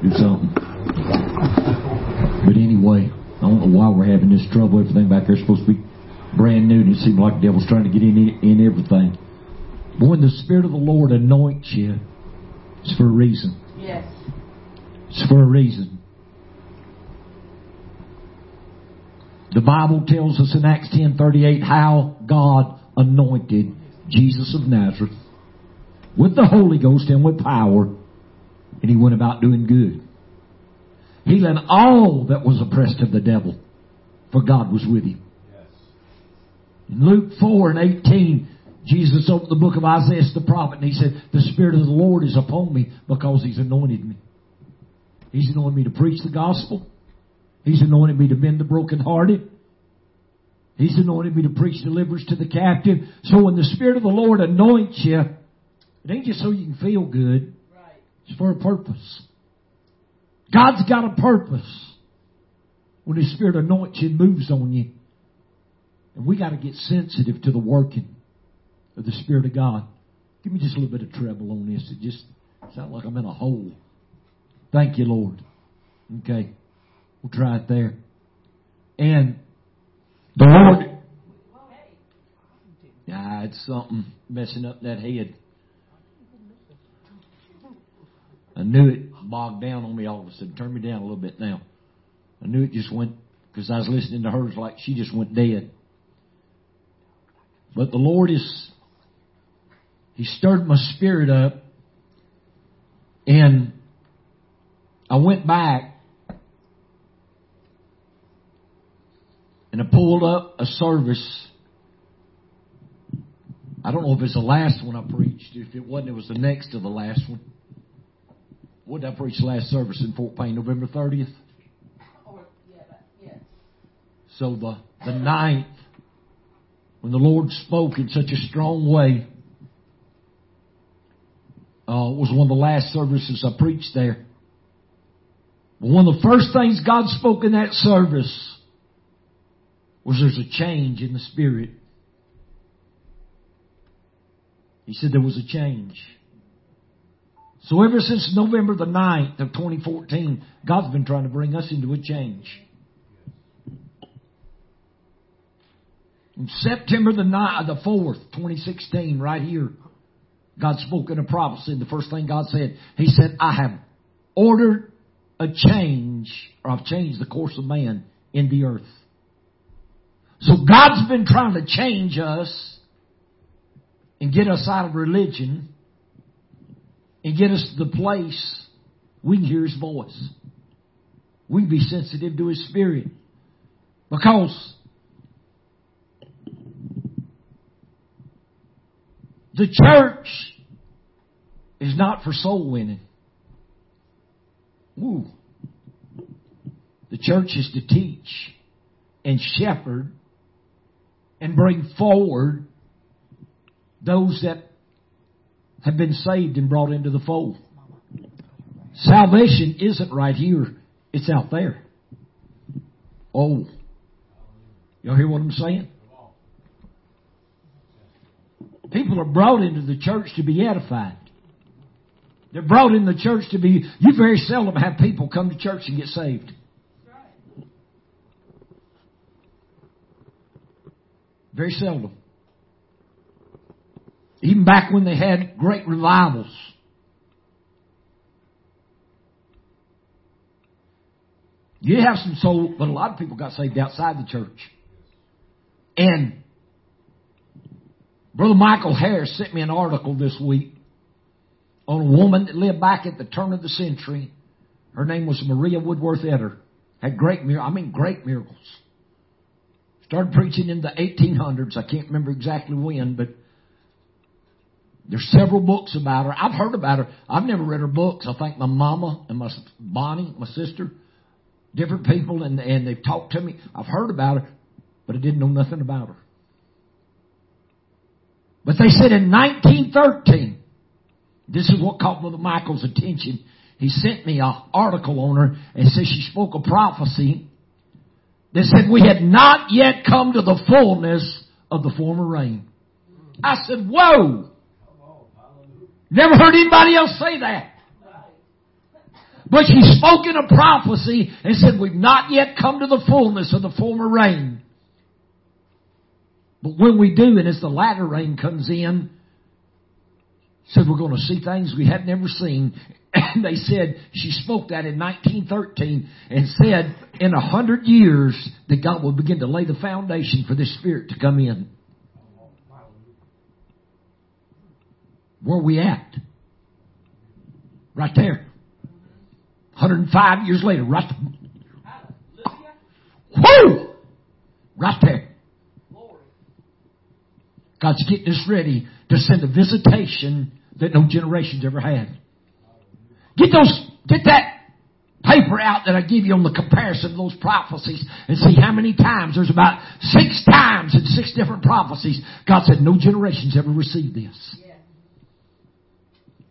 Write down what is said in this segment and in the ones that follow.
do something. Um, but anyway, I don't know why we're having this trouble. Everything back there is supposed to be brand new, and it seems like the devil's trying to get in in everything. But when the Spirit of the Lord anoints you, it's for a reason. Yes. It's for a reason. The Bible tells us in Acts ten thirty eight how God anointed Jesus of Nazareth with the Holy Ghost and with power and he went about doing good. Healing all that was oppressed of the devil, for God was with him. In Luke 4 and 18, Jesus opened the book of Isaiah the prophet and he said, The Spirit of the Lord is upon me because he's anointed me. He's anointed me to preach the gospel. He's anointed me to mend the brokenhearted. He's anointed me to preach deliverance to the captive. So when the Spirit of the Lord anoints you, it ain't just so you can feel good. It's for a purpose. God's got a purpose when His Spirit anoints you and moves on you. And we got to get sensitive to the working of the Spirit of God. Give me just a little bit of treble on this. It just sounds like I'm in a hole. Thank you, Lord. Okay. We'll try it there. And the Lord. Yeah, it's something messing up that head. I knew it bogged down on me all of a sudden. Turn me down a little bit now. I knew it just went because I was listening to hers like she just went dead. But the Lord is, He stirred my spirit up and I went back and I pulled up a service. I don't know if it's the last one I preached. If it wasn't, it was the next to the last one. What did I preach last service in Fort Payne, November 30th? Oh, yeah. So the, the ninth, when the Lord spoke in such a strong way, uh, was one of the last services I preached there. But one of the first things God spoke in that service was there's a change in the Spirit. He said there was a change. So ever since November the 9th of 2014, God's been trying to bring us into a change. In September the 9th, the 4th, 2016, right here, God spoke in a prophecy. And the first thing God said, He said, I have ordered a change, or I've changed the course of man in the earth. So God's been trying to change us and get us out of religion and get us to the place we can hear His voice. We can be sensitive to His Spirit. Because the church is not for soul winning. Ooh. The church is to teach and shepherd and bring forward those that have been saved and brought into the fold. Salvation isn't right here, it's out there. Oh. Y'all hear what I'm saying? People are brought into the church to be edified. They're brought in the church to be, you very seldom have people come to church and get saved. Very seldom. Even back when they had great revivals. You have some soul, but a lot of people got saved outside the church. And Brother Michael Harris sent me an article this week on a woman that lived back at the turn of the century. Her name was Maria Woodworth Etter. Had great miracles. I mean, great miracles. Started preaching in the 1800s. I can't remember exactly when, but there's several books about her. I've heard about her. I've never read her books. I think my mama and my Bonnie, my sister, different people, and and they've talked to me. I've heard about her, but I didn't know nothing about her. But they said in 1913, this is what caught Brother Michael's attention. He sent me an article on her and said she spoke a prophecy that said we had not yet come to the fullness of the former rain. I said, whoa! Never heard anybody else say that. But she spoke in a prophecy and said, we've not yet come to the fullness of the former rain. But when we do, and as the latter rain comes in, said we're going to see things we had never seen. And they said, she spoke that in 1913 and said in a hundred years that God will begin to lay the foundation for this spirit to come in. Where we at? Right there. 105 years later, right. Whoo! Right there. God's getting us ready to send a visitation that no generation's ever had. Get those, get that paper out that I give you on the comparison of those prophecies and see how many times. There's about six times in six different prophecies God said no generation's ever received this.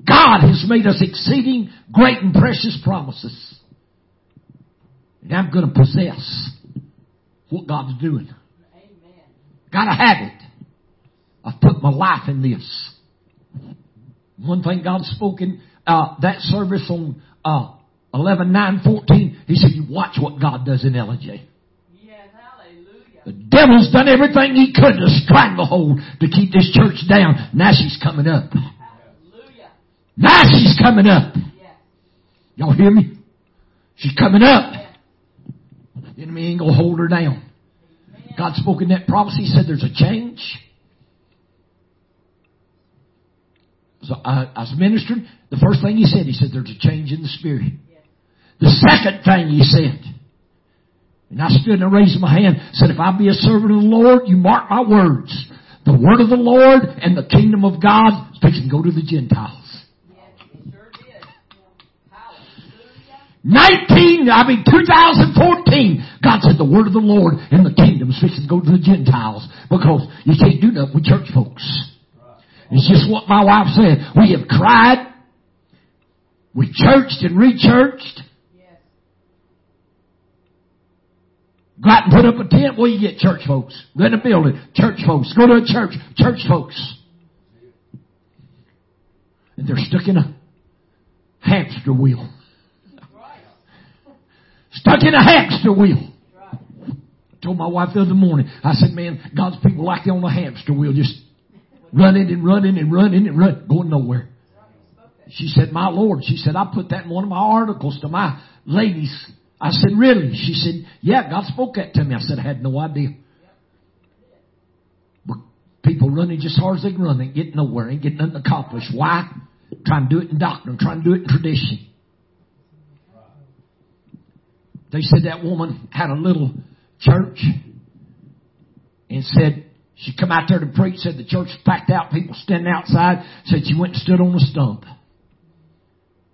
God has made us exceeding great and precious promises. And I'm going to possess what God's doing. Amen. Gotta have it. I've put my life in this. One thing God spoke in uh, that service on uh, 11, 9, 14, He said, you watch what God does in LJ. Yes, hallelujah. The devil's done everything he could to stranglehold to keep this church down. Now she's coming up. Now she's coming up. Y'all hear me? She's coming up. The enemy ain't gonna hold her down. God spoke in that prophecy, said there's a change. So I, I was ministering. The first thing he said, he said there's a change in the spirit. The second thing he said, and I stood and raised my hand, said, if I be a servant of the Lord, you mark my words. The word of the Lord and the kingdom of God fixing to go to the Gentiles. Yes, it sure did. Hallelujah. 19, I mean 2014, God said the word of the Lord and the kingdom is fixing to go to the Gentiles because you can't do that with church folks. It's just what my wife said. We have cried, we churched and rechurched. Go out and put up a tent. Where you get church folks? Rent a building. Church folks. Go to a church. Church folks. And they're stuck in a hamster wheel. Stuck in a hamster wheel. I told my wife the other morning, I said, man, God's people like they on a hamster wheel, just running and running and running and running, going nowhere. She said, my Lord, she said, I put that in one of my articles to my ladies. I said, really? She said, yeah, God spoke that to me. I said, I had no idea. But people running just as hard as they can run, ain't getting nowhere, ain't getting nothing accomplished. Why? Trying to do it in doctrine, trying to do it in tradition. They said that woman had a little church and said she come out there to preach, said the church was packed out, people standing outside, said she went and stood on a stump.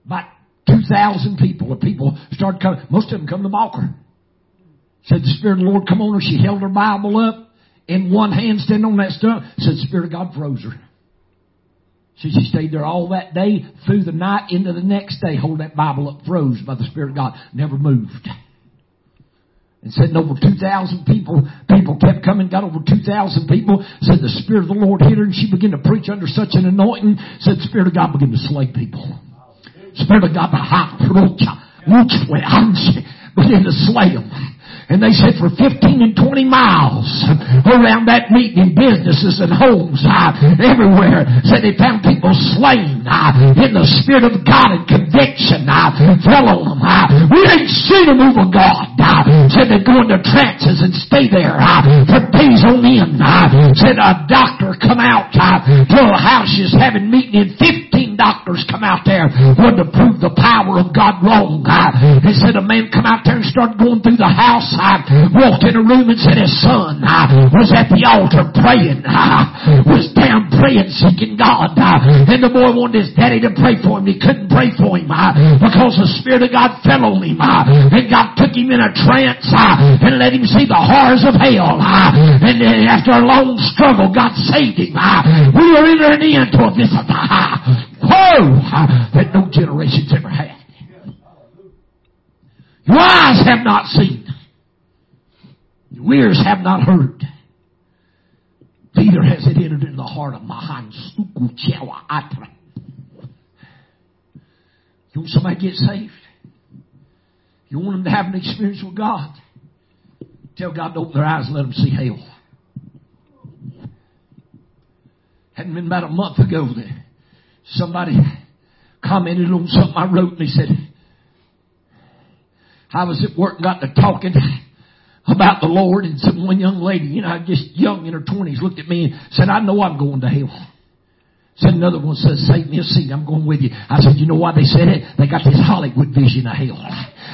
About 2,000 people, or people started coming, most of them come to mock her. Said the Spirit of the Lord come on her, she held her Bible up in one hand standing on that stump, said the Spirit of God froze her. Said she stayed there all that day, through the night, into the next day, hold that Bible up, froze by the Spirit of God, never moved. And said over 2,000 people, people kept coming, got over 2,000 people, said the Spirit of the Lord hit her and she began to preach under such an anointing, said the Spirit of God began to slay people. Spirit of God began to slay them. And they said for 15 and 20 miles around that meeting, businesses and homes uh, everywhere, said they found people slain uh, in the Spirit of God and conviction uh, fell on them. We ain't seen a move of God. Said they go into trances and stay there for days on end. Said a doctor come out to a house she's having meeting in 15 doctors come out there wanted to prove the power of God wrong. They said a man come out there and started going through the house I walked in a room and said his son was at the altar praying, uh, was down praying, seeking God. And the boy wanted his daddy to pray for him. He couldn't pray for him because the Spirit of God fell on him. And God took him in a trance and let him see the horrors of hell. And after a long struggle, God saved him. We are entering into a visit. Whoa! That no generations ever had. Your eyes have not seen. Your ears have not heard. Neither has it entered in the heart of Mahan Suku Chewa Atra. You want somebody to get saved? You want them to have an experience with God? Tell God to open their eyes and let them see hell. Hadn't been about a month ago that somebody commented on something I wrote and he said, I was at work and got to talking about the Lord and some one young lady, you know, just young in her twenties looked at me and said, I know I'm going to hell. Said another one says, save me a seat. I'm going with you. I said, you know why they said it? They got this Hollywood vision of hell.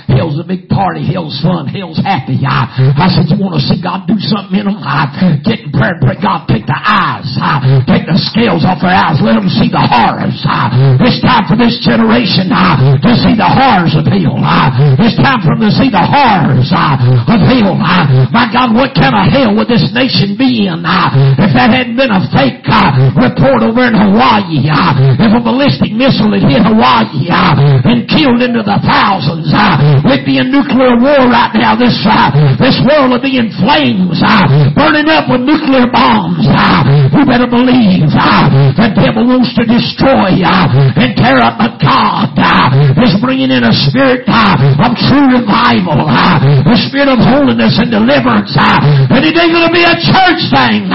Hell's a big party. Hell's fun. Hell's happy. I, I said, you want to see God do something in them? I, get in prayer and pray. God, take the eyes. I, take the scales off their eyes. Let them see the horrors. I, it's time for this generation I, to see the horrors of hell. I, it's time for them to see the horrors I, of hell. I, my God, what kind of hell would this nation be in I, if that hadn't been a fake uh, report over in Hawaii? Uh, if a ballistic missile had hit Hawaii uh, and killed into the thousands, uh, we'd be in nuclear war right now. This uh, this world would be in flames, uh, burning up with nuclear bombs. Uh, you better believe uh, the devil wants to destroy uh, and tear up, but God uh, is bringing in a spirit of true revival, a spirit of holiness and deliverance. And it ain't going to be a church thing.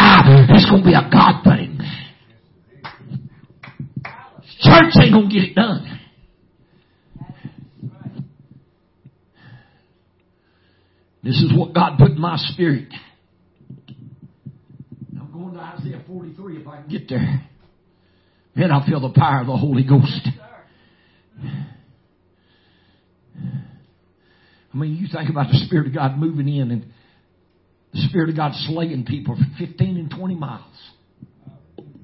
It's going to be a God thing. Church ain't going to get it done. This is what God put in my spirit. I'm going to Isaiah 43 if I can get there. Then I'll feel the power of the Holy Ghost. I mean, you think about the Spirit of God moving in and the Spirit of God slaying people for 15 and 20 miles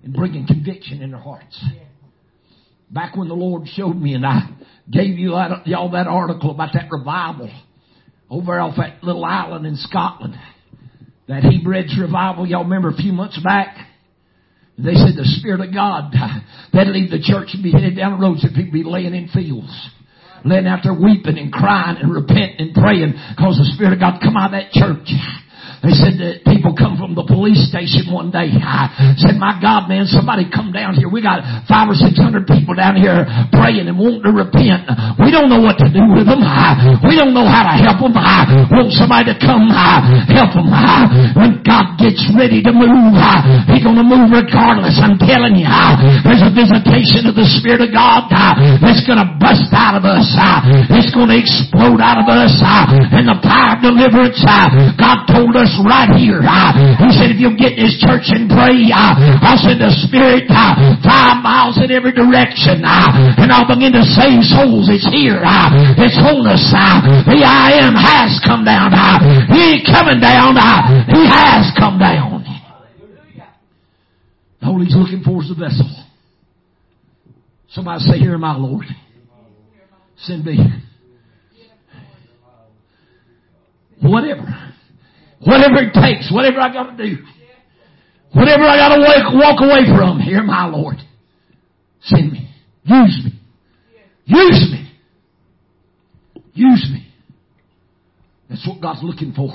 and bringing conviction in their hearts. Back when the Lord showed me and I gave you that, y'all that article about that revival over off that little island in Scotland. That Hebrides revival, y'all remember a few months back? They said the Spirit of God, they'd leave the church and be headed down the roads and people be laying in fields. Laying out there weeping and crying and repenting and praying because the Spirit of God come out of that church. They said that people come from the police station one day. I said, my God, man, somebody come down here. We got five or six hundred people down here praying and wanting to repent. We don't know what to do with them. We don't know how to help them. I want somebody to come help them. When God gets ready to move, He's going to move regardless. I'm telling you, there's a visitation of the Spirit of God that's going to bust out of us. It's going to explode out of us. And the power of deliverance, God told us right here. Ah, he said, if you'll get in this church and pray, ah, I'll send the Spirit ah, five miles in every direction. And I'll begin to save souls. It's here. It's wholeness. The I am has come down. He ain't coming down. He has come down. All he's looking for is a vessel. Somebody say, here my Lord. Send me. Whatever. Whatever it takes, whatever I gotta do. Whatever I gotta walk, walk away from, hear my Lord. Send me. Use me. Use me. Use me. That's what God's looking for.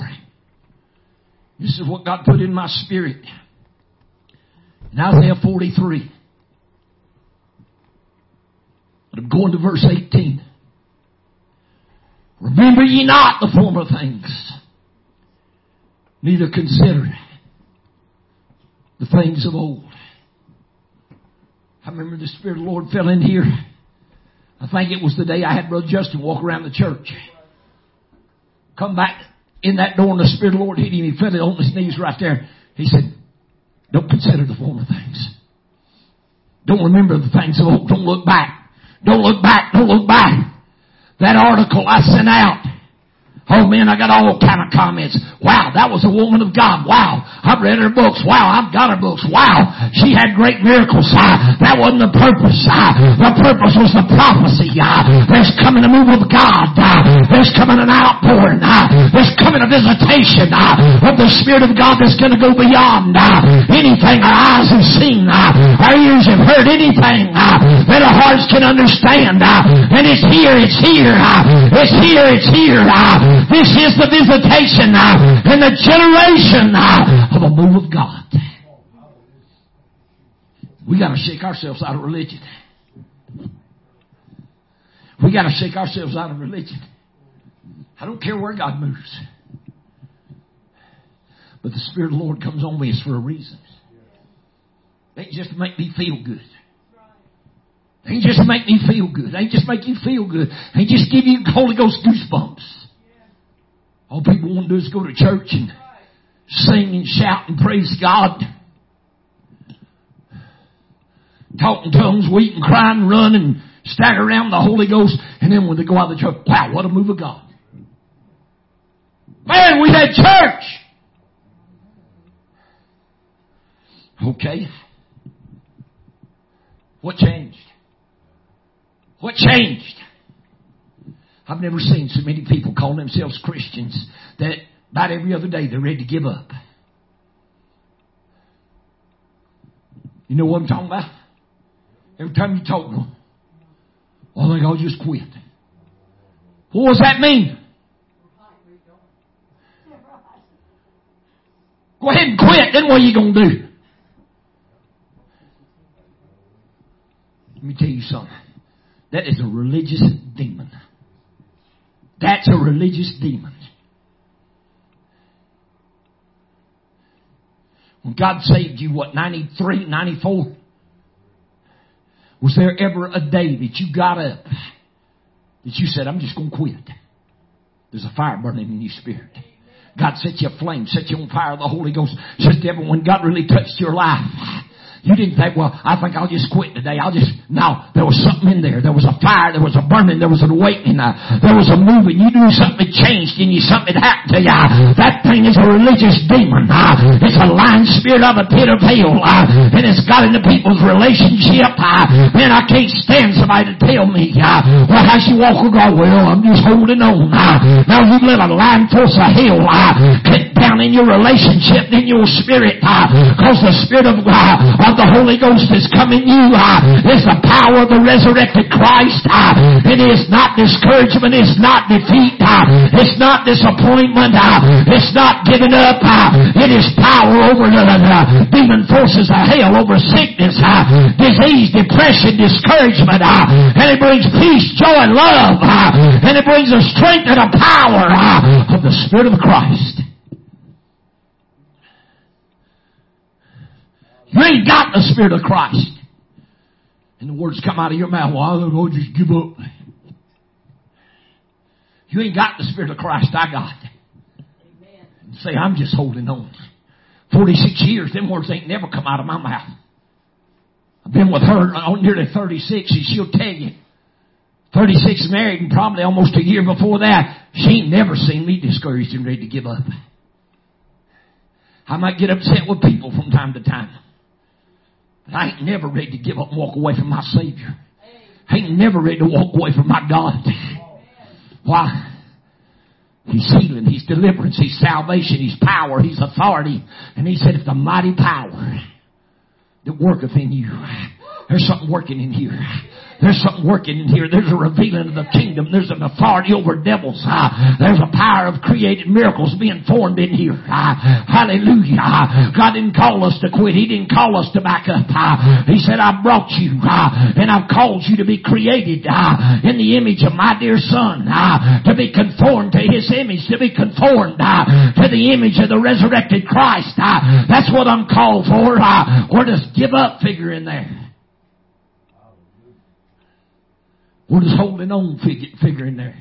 This is what God put in my spirit. In Isaiah 43. But I'm going to verse 18. Remember ye not the former things, neither consider the things of old. I remember the Spirit of the Lord fell in here. I think it was the day I had Brother Justin walk around the church. Come back in that door and the Spirit of the Lord hit him. He fell on his knees right there. He said, don't consider the former things. Don't remember the things of old. Don't look back. Don't look back. Don't look back. That article I sent out Oh man, I got all kind of comments. Wow, that was a woman of God. Wow, I've read her books. Wow, I've got her books. Wow, she had great miracles. Uh, that wasn't the purpose. Uh, the purpose was the prophecy. Uh, there's coming a move of God. Uh, there's coming an outpouring. Uh, there's coming a visitation uh, of the Spirit of God that's going to go beyond uh, anything our eyes have seen, uh, our ears have heard, anything uh, that our hearts can understand. Uh, and it's here. It's here. Uh, it's here. It's here. Uh, this is the visitation and the generation of a move of God. We got to shake ourselves out of religion. We got to shake ourselves out of religion. I don't care where God moves. But the Spirit of the Lord comes on me is for a reason. Ain't just make me feel good. Ain't just make me feel good. Ain't just make you feel good. Ain't just give you Holy Ghost goosebumps. All people want to do is go to church and sing and shout and praise God. Talk in tongues, weep and cry and run and stagger around the Holy Ghost. And then when they go out of the church, wow, what a move of God. Man, we had church. Okay. What changed? What changed? I've never seen so many people calling themselves Christians that about every other day they're ready to give up. You know what I'm talking about? Every time you talk to them, oh, I think I'll just quit. What does that mean? Go ahead and quit, then what are you going to do? Let me tell you something. That is a religious demon. That's a religious demon. When God saved you, what, 93, 94? Was there ever a day that you got up that you said, I'm just going to quit? There's a fire burning in your spirit. God set you aflame, set you on fire of the Holy Ghost. Just everyone, God really touched your life. You didn't think, well, I think I'll just quit today. I'll just, no, there was something in there. There was a fire, there was a burning, there was an awakening, uh, there was a moving. You knew something changed in you, something happened to you. That thing is a religious demon. Uh, it's a lying spirit of a pit of hell. Uh, and it's got into people's relationship. Uh, man, I can't stand somebody to tell me, uh, well, how she walk around? Well, I'm just holding on. Uh, now you let a lying force of hell uh, down in your relationship, in your spirit, because uh, the spirit of, of the Holy Ghost is coming you. Uh, it's the power of the resurrected Christ. Uh, it is not discouragement. It's not defeat. Uh. It's not disappointment. Uh. It's not giving up. Uh. It is power over the, demon forces of hell, over sickness, disease, depression, discouragement. And it brings peace, joy, and love. And it brings the strength and the power of the Spirit of Christ. You ain't got the Spirit of Christ. And the words come out of your mouth, well, I don't know, just give up. You ain't got the Spirit of Christ, I got. Amen. Say, I'm just holding on. 46 years, them words ain't never come out of my mouth. I've been with her on nearly 36 and she'll tell you. 36 married and probably almost a year before that, she ain't never seen me discouraged and ready to give up. I might get upset with people from time to time. But I ain't never ready to give up and walk away from my Savior. I ain't never ready to walk away from my God. Why? He's healing, He's deliverance, He's salvation, He's power, He's authority. And He said, if the mighty power that worketh in you, there's something working in here. There's something working in here. There's a revealing of the kingdom. There's an authority over devils. Uh, there's a power of created miracles being formed in here. Uh, hallelujah. Uh, God didn't call us to quit. He didn't call us to back up. He said, I brought you and I've called you to be created in the image of my dear son, to be conformed to his image, to be conformed to the image of the resurrected Christ. That's what I'm called for. Or just give up figure in there? What does holding on figure, figure in there?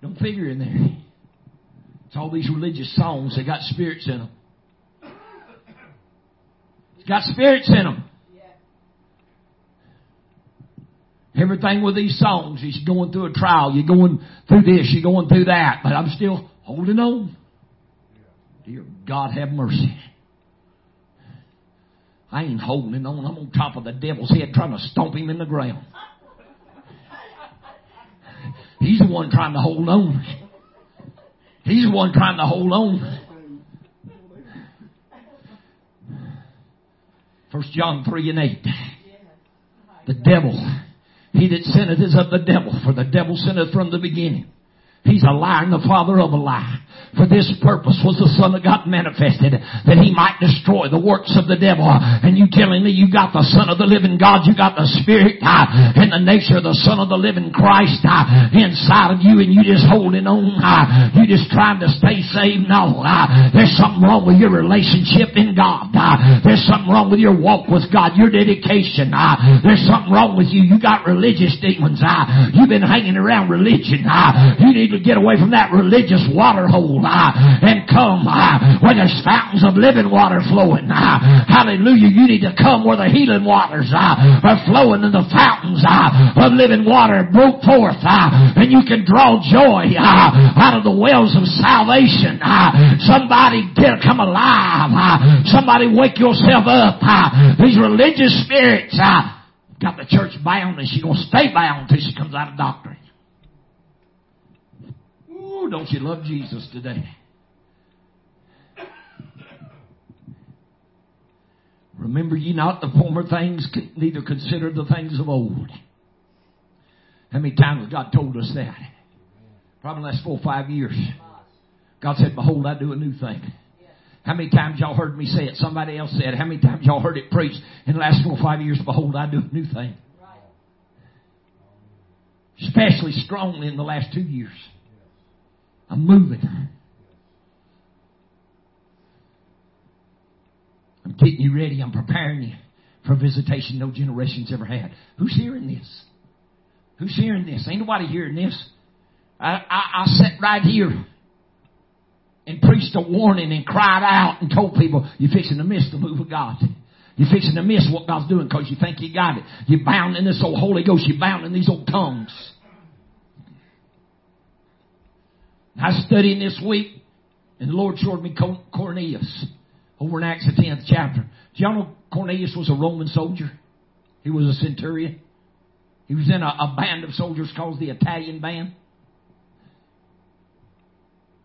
Don't figure in there. It's all these religious songs. They got spirits in them. It's got spirits in them. Everything with these songs is going through a trial. You're going through this. You're going through that. But I'm still holding on. Dear God, have mercy. I ain't holding on. I'm on top of the devil's head trying to stomp him in the ground. He's the one trying to hold on. He's the one trying to hold on. First John 3 and 8. The devil, he that sinneth is of the devil, for the devil sinneth from the beginning. He's a liar and the father of a lie. For this purpose was the Son of God manifested, that He might destroy the works of the devil. And you telling me you got the Son of the living God, you got the Spirit uh, and the nature of the Son of the living Christ uh, inside of you and you just holding on. Uh, you just trying to stay saved. No, uh, there's something wrong with your relationship in God. Uh, there's something wrong with your walk with God, your dedication. Uh, there's something wrong with you. You got religious demons. Uh, you've been hanging around religion. Uh, you need to get away from that religious water hole uh, and come uh, where there's fountains of living water flowing. Uh, hallelujah. You need to come where the healing waters are flowing and the fountains of living water broke forth and you can draw joy out of the wells of salvation. Somebody get come alive. Somebody wake yourself up. These religious spirits got the church bound and she's going to stay bound until she comes out of doctrine. Don't you love Jesus today? Remember ye not the former things, neither consider the things of old. How many times has God told us that? Probably last four or five years. God said, Behold, I do a new thing. How many times y'all heard me say it? Somebody else said. How many times y'all heard it preached in the last four or five years? Behold, I do a new thing. Especially strongly in the last two years. I'm moving. I'm getting you ready. I'm preparing you for a visitation no generation's ever had. Who's hearing this? Who's hearing this? Ain't nobody hearing this. I, I, I sat right here and preached a warning and cried out and told people, you're fixing to miss the move of God. You're fixing to miss what God's doing because you think you got it. You're bound in this old Holy Ghost. You're bound in these old tongues. I was studying this week, and the Lord showed me Cornelius over in Acts the 10th chapter. Do y'all know Cornelius was a Roman soldier? He was a centurion. He was in a, a band of soldiers called the Italian band.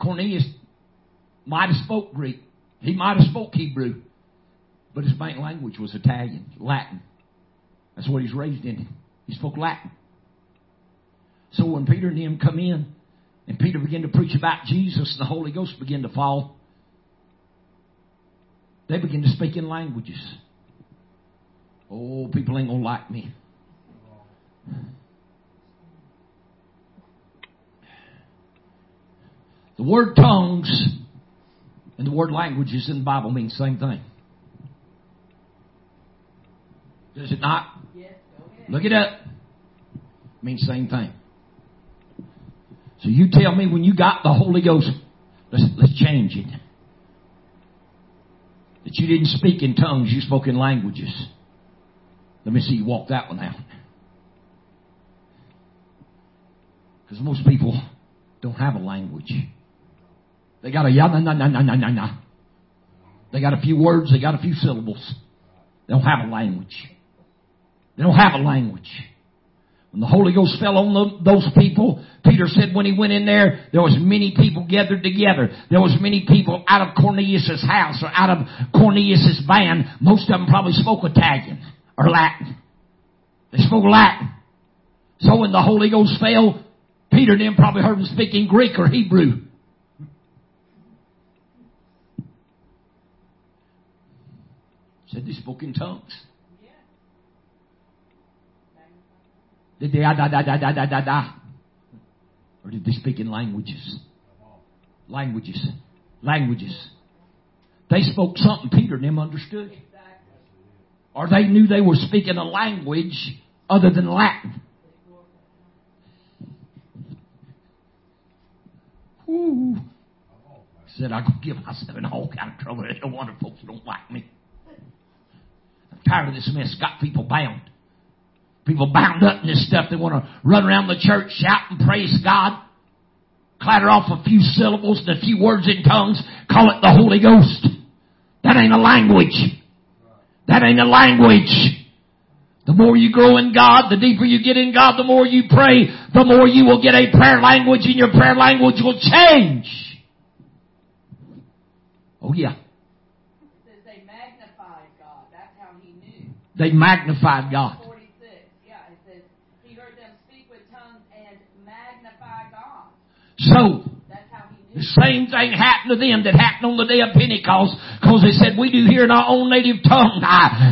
Cornelius might have spoke Greek. He might have spoke Hebrew. But his main language was Italian, Latin. That's what he's raised in. He spoke Latin. So when Peter and him come in, and Peter began to preach about Jesus, and the Holy Ghost began to fall, they began to speak in languages. Oh, people ain't gonna like me. The word tongues and the word languages in the Bible mean the same thing. Does it not? Yes, go ahead. Look it up. means the same thing. So you tell me when you got the Holy Ghost, let's, let's change it. That you didn't speak in tongues, you spoke in languages. Let me see you walk that one out. Because most people don't have a language. They got a ya na na na na na na na. They got a few words, they got a few syllables. They don't have a language. They don't have a language. When the Holy Ghost fell on the, those people, Peter said when he went in there, there was many people gathered together. There was many people out of Cornelius' house or out of Cornelius' band. Most of them probably spoke Italian or Latin. They spoke Latin. So when the Holy Ghost fell, Peter then probably heard them speaking Greek or Hebrew. Said they spoke in tongues. Did they da da da da da da da? Or did they speak in languages? Languages. Languages. They spoke something Peter and them understood. Or they knew they were speaking a language other than Latin. Ooh. Said I could give myself in all kind of trouble. No wonder folks don't like me. I'm tired of this mess. Got people bound. People bound up in this stuff. They want to run around the church, shout and praise God, clatter off a few syllables and a few words in tongues, call it the Holy Ghost. That ain't a language. That ain't a language. The more you grow in God, the deeper you get in God, the more you pray, the more you will get a prayer language and your prayer language will change. Oh yeah. They magnified God. That's how he knew. They magnified God. 46. Yeah, it says he heard them speak with tongues and magnify God. So, That's how he the same thing happened to them that happened on the day of Pentecost, because they said we do hear in our own native tongue,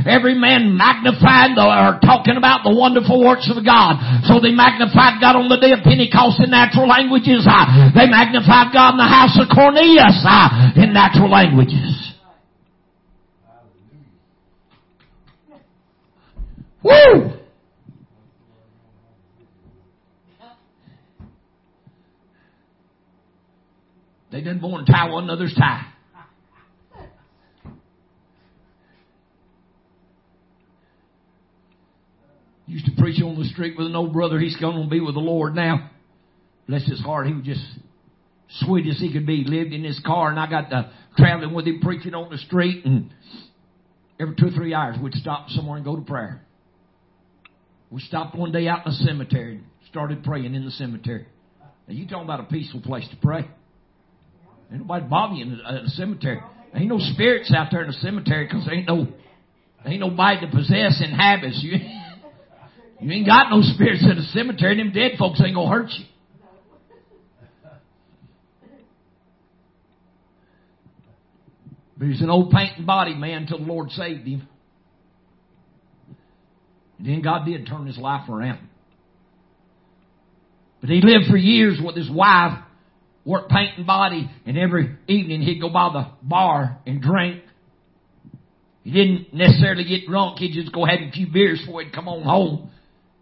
every man magnifying the, or talking about the wonderful works of God. So they magnified God on the day of Pentecost in natural languages. ah. They magnified God in the house of Cornelius ah, in natural languages. Woo! They done born to tie one another's tie. Used to preach on the street with an old brother. He's going to be with the Lord now. Bless his heart. He was just sweet as he could be. Lived in his car, and I got to traveling with him preaching on the street. And every two or three hours, we'd stop somewhere and go to prayer. We stopped one day out in the cemetery and started praying in the cemetery. Now you talking about a peaceful place to pray? Ain't nobody bother you in a, a uh, cemetery. Ain't no spirits out there in the cemetery because ain't no ain't nobody to possess inhabits you. You ain't got no spirits in the cemetery. Them dead folks ain't gonna hurt you. But he's an old painting body man until the Lord saved him. And then God did turn his life around. But he lived for years with his wife, worked painting body, and every evening he'd go by the bar and drink. He didn't necessarily get drunk, he'd just go have a few beers before he'd come on home.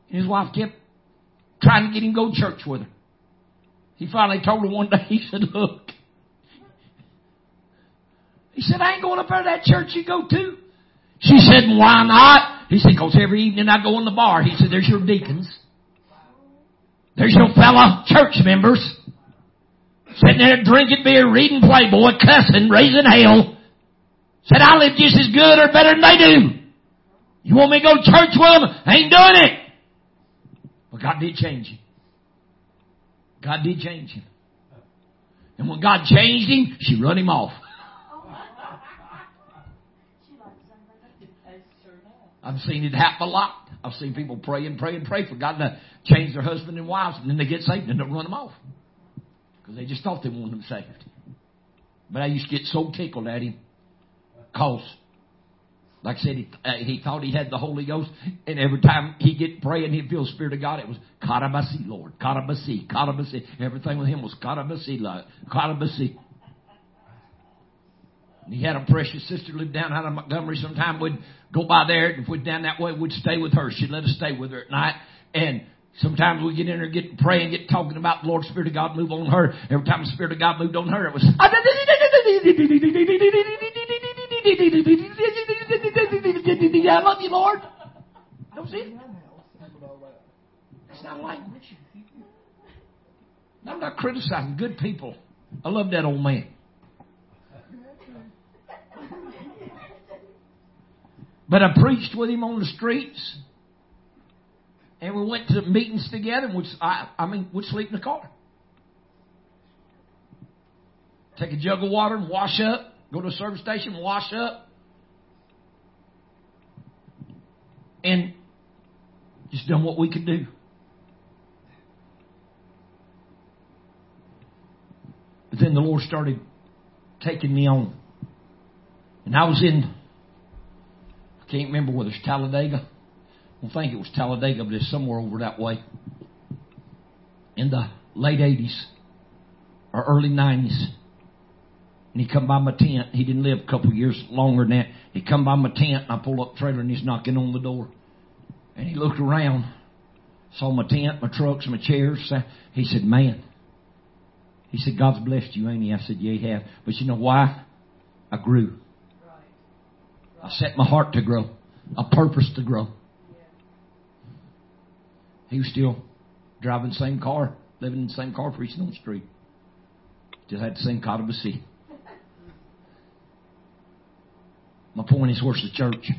And his wife kept trying to get him to go to church with her. He finally told her one day, he said, look, he said, I ain't going up there to that church you go to. She said, why not? He said, cause every evening I go in the bar. He said, there's your deacons. There's your fellow church members. Sitting there drinking beer, reading Playboy, cussing, raising hell. Said, I live just as good or better than they do. You want me to go to church with them? I ain't doing it. But God did change him. God did change him. And when God changed him, she run him off. I've seen it happen a lot. I've seen people pray and pray and pray for God to change their husband and wives, and then they get saved and they run them off because they just thought they wanted them saved. But I used to get so tickled at him, cause, like I said, he, uh, he thought he had the Holy Ghost, and every time he get praying, he'd feel the Spirit of God. It was Karabasi, Lord, Karabasi, Karabasi. Everything with him was Karabasi, Lord, Karabasi. And he had a precious sister lived down out of Montgomery. Sometime we'd go by there, and if we'd down that way, we'd stay with her. She'd let us stay with her at night. And sometimes we'd get in there, get to pray, and get talking about the Lord Spirit of God move on her. Every time the Spirit of God moved on her, it was. I love you, Lord. That was it. That's not language. I'm not criticizing good people. I love that old man. But I preached with him on the streets. And we went to meetings together and would, I, I mean, would sleep in the car. Take a jug of water and wash up. Go to a service station, wash up. And just done what we could do. But then the Lord started taking me on. And I was in I can't remember whether it's Talladega. I think it was Talladega, but it's somewhere over that way. In the late 80s or early 90s. And he come by my tent. He didn't live a couple years longer than that. He come by my tent and I pull up the trailer and he's knocking on the door. And he looked around, saw my tent, my trucks, my chairs. He said, man, he said, God's blessed you, ain't he? I said, yeah, he has. But you know why? I grew. I set my heart to grow, a purpose to grow. He was still driving the same car, living in the same car, preaching on the street. Just had the same seat. My point is, where's the church?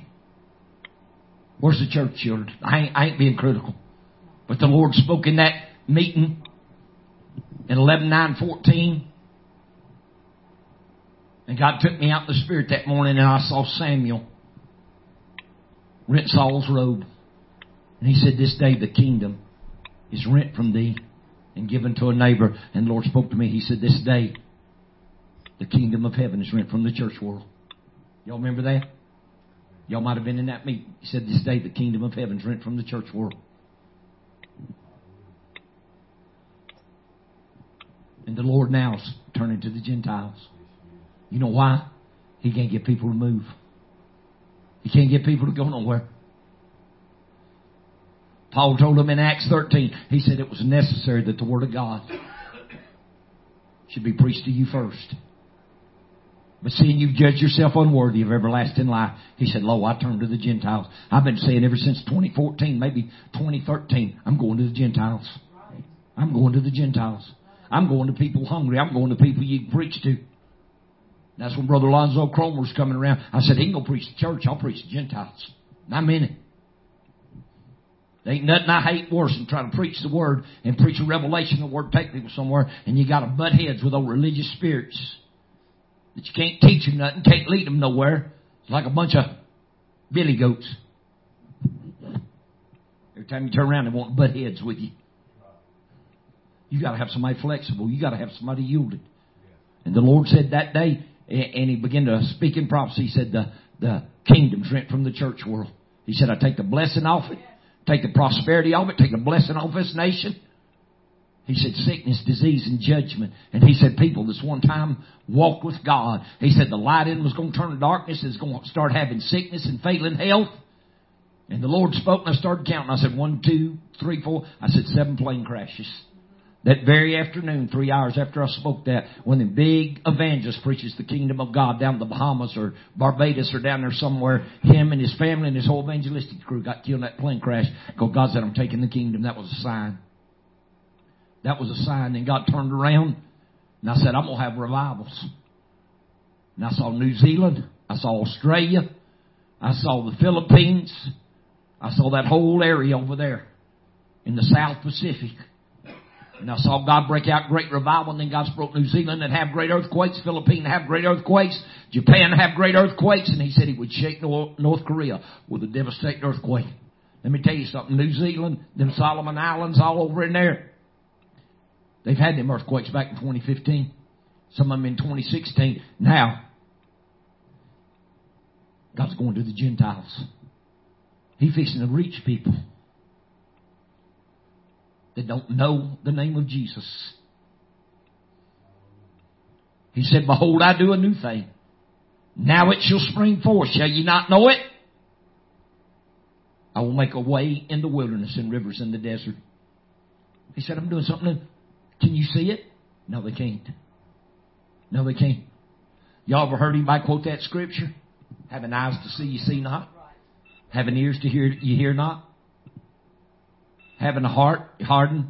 Where's the church, children? I ain't, I ain't being critical. But the Lord spoke in that meeting in 11 9 14. And God took me out in the Spirit that morning and I saw Samuel rent Saul's robe. And he said, This day the kingdom is rent from thee and given to a neighbor. And the Lord spoke to me. He said, this day, the kingdom of heaven is rent from the church world. Y'all remember that? Y'all might have been in that meeting. He said, this day, the kingdom of heaven is rent from the church world. And the Lord now is turning to the Gentiles. You know why? He can't get people to move. He can't get people to go nowhere. Paul told them in Acts 13, he said it was necessary that the Word of God should be preached to you first. But seeing you judge yourself unworthy of everlasting life, he said, Lo, I turn to the Gentiles. I've been saying ever since 2014, maybe 2013, I'm going to the Gentiles. I'm going to the Gentiles. I'm going to people hungry. I'm going to people you can preach to. That's when Brother Lonzo Cromer's coming around. I said, he can go preach the church. I'll preach the Gentiles. And I mean it. Ain't nothing I hate worse than trying to preach the word and preach a revelation of the word, take people somewhere, and you got to butt heads with old religious spirits that you can't teach them nothing, can't lead them nowhere. It's like a bunch of billy goats. Every time you turn around, they want butt heads with you. You got to have somebody flexible. You got to have somebody yielded. And the Lord said that day, and He began to speak in prophecy. He said the the kingdom's rent from the church world. He said I take the blessing off it, take the prosperity of it, take the blessing off this nation. He said sickness, disease, and judgment. And he said people this one time walked with God. He said the light in was going to turn to darkness. Is going to start having sickness and failing health. And the Lord spoke and I started counting. I said one, two, three, four. I said seven plane crashes. That very afternoon, three hours after I spoke that, when the big evangelist preaches the kingdom of God down in the Bahamas or Barbados or down there somewhere, him and his family and his whole evangelistic crew got killed in that plane crash God said, I'm taking the kingdom. That was a sign. That was a sign. Then God turned around and I said, I'm going to have revivals. And I saw New Zealand. I saw Australia. I saw the Philippines. I saw that whole area over there in the South Pacific. And I saw God break out great revival, and then God spoke New Zealand and have great earthquakes, Philippines have great earthquakes, Japan have great earthquakes, and he said he would shake North Korea with a devastating earthquake. Let me tell you something, New Zealand, them Solomon Islands all over in there, they've had them earthquakes back in 2015. Some of them in 2016. Now, God's going to the Gentiles. He's fixing to reach people that don't know the name of Jesus. He said, Behold, I do a new thing. Now it shall spring forth. Shall ye not know it? I will make a way in the wilderness and rivers in the desert. He said, I'm doing something new. Can you see it? No, they can't. No, they can't. Y'all ever heard anybody quote that scripture? Having eyes to see, you see not. Having ears to hear, you hear not having a heart hardened,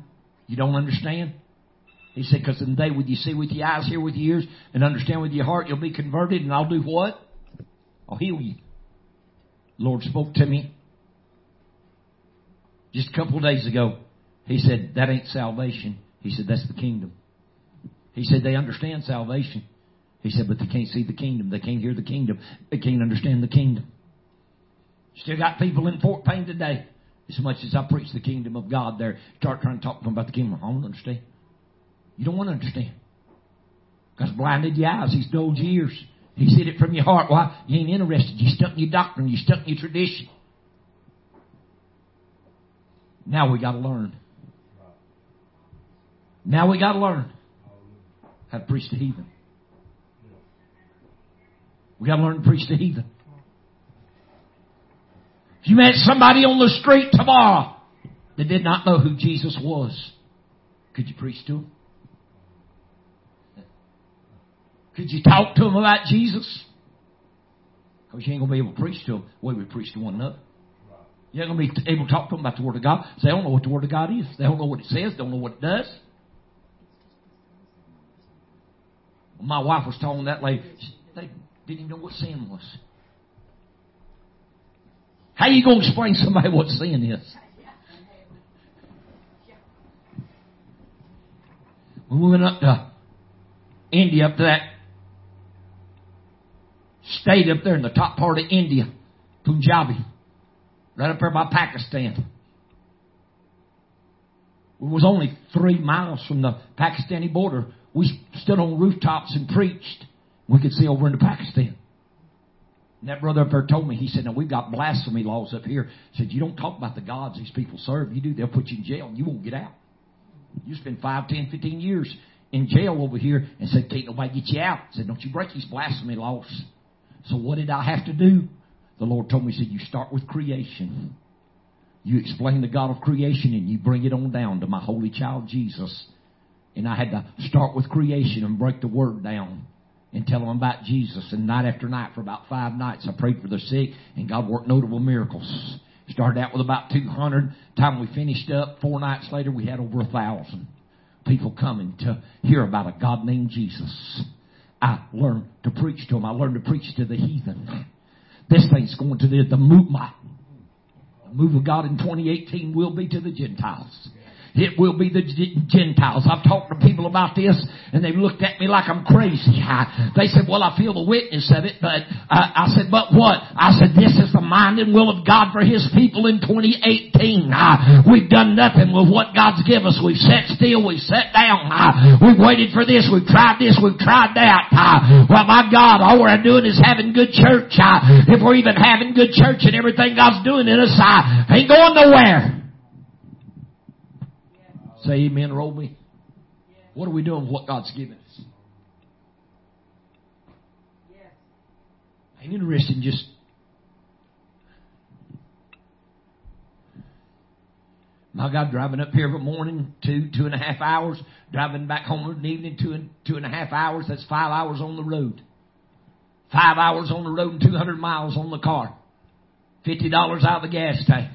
you don't understand? He said, because in the day when you see with your eyes, hear with your ears, and understand with your heart, you'll be converted, and I'll do what? I'll heal you. The Lord spoke to me just a couple of days ago. He said, that ain't salvation. He said, that's the kingdom. He said, they understand salvation. He said, but they can't see the kingdom. They can't hear the kingdom. They can't understand the kingdom. Still got people in Fort Payne today as much as I preach the kingdom of God there, start trying to talk to them about the kingdom. I don't understand. You don't want to understand. God's blinded your eyes. He's dulled your ears. He's hid it from your heart. Why? You ain't interested. You stuck in your doctrine. You stuck in your tradition. Now we got to learn. Now we got to learn how to preach to heathen. We got to learn to preach to heathen. You met somebody on the street tomorrow that did not know who Jesus was, could you preach to them? Could you talk to them about Jesus? Because you ain't going to be able to preach to them the way we preach to one another. You ain't going to be able to talk to them about the Word of God. They don't know what the Word of God is. They don't know what it says. They don't know what it does. My wife was telling that lady, they didn't even know what sin was. How you going to explain to somebody what sin is? We went up to India, up to that state up there in the top part of India, Punjabi, right up there by Pakistan. It was only three miles from the Pakistani border. We stood on rooftops and preached. We could see over into Pakistan. And that brother up there told me, he said, now we've got blasphemy laws up here. He said, you don't talk about the gods these people serve. You do, they'll put you in jail and you won't get out. You spend five, ten, fifteen years in jail over here and said, can't nobody get you out. I said, don't you break these blasphemy laws. So what did I have to do? The Lord told me, he said, you start with creation. You explain the God of creation and you bring it on down to my holy child Jesus. And I had to start with creation and break the word down and tell them about Jesus. And night after night for about five nights I prayed for the sick and God worked notable miracles. Started out with about 200. Time we finished up, four nights later we had over a thousand people coming to hear about a God named Jesus. I learned to preach to them. I learned to preach to the heathen. This thing's going to the, the move, my, the move of God in 2018 will be to the Gentiles. It will be the Gentiles. I've talked to people about this and they've looked at me like I'm crazy. I, they said, well, I feel the witness of it, but uh, I said, but what? I said, this is the mind and will of God for His people in 2018. Uh, we've done nothing with what God's given us. We've sat still. We've sat down. Uh, we've waited for this. We've tried this. We've tried that. Uh, well, my God, all we're doing is having good church. Uh, if we're even having good church and everything God's doing in us, I ain't going nowhere. Say amen, roll me. What are we doing with what God's given us? Ain't interested in just My God, driving up here every morning, two, two and a half hours. Driving back home in the evening, two and, two and a half hours. That's five hours on the road. Five hours on the road and 200 miles on the car. $50 out of the gas tank.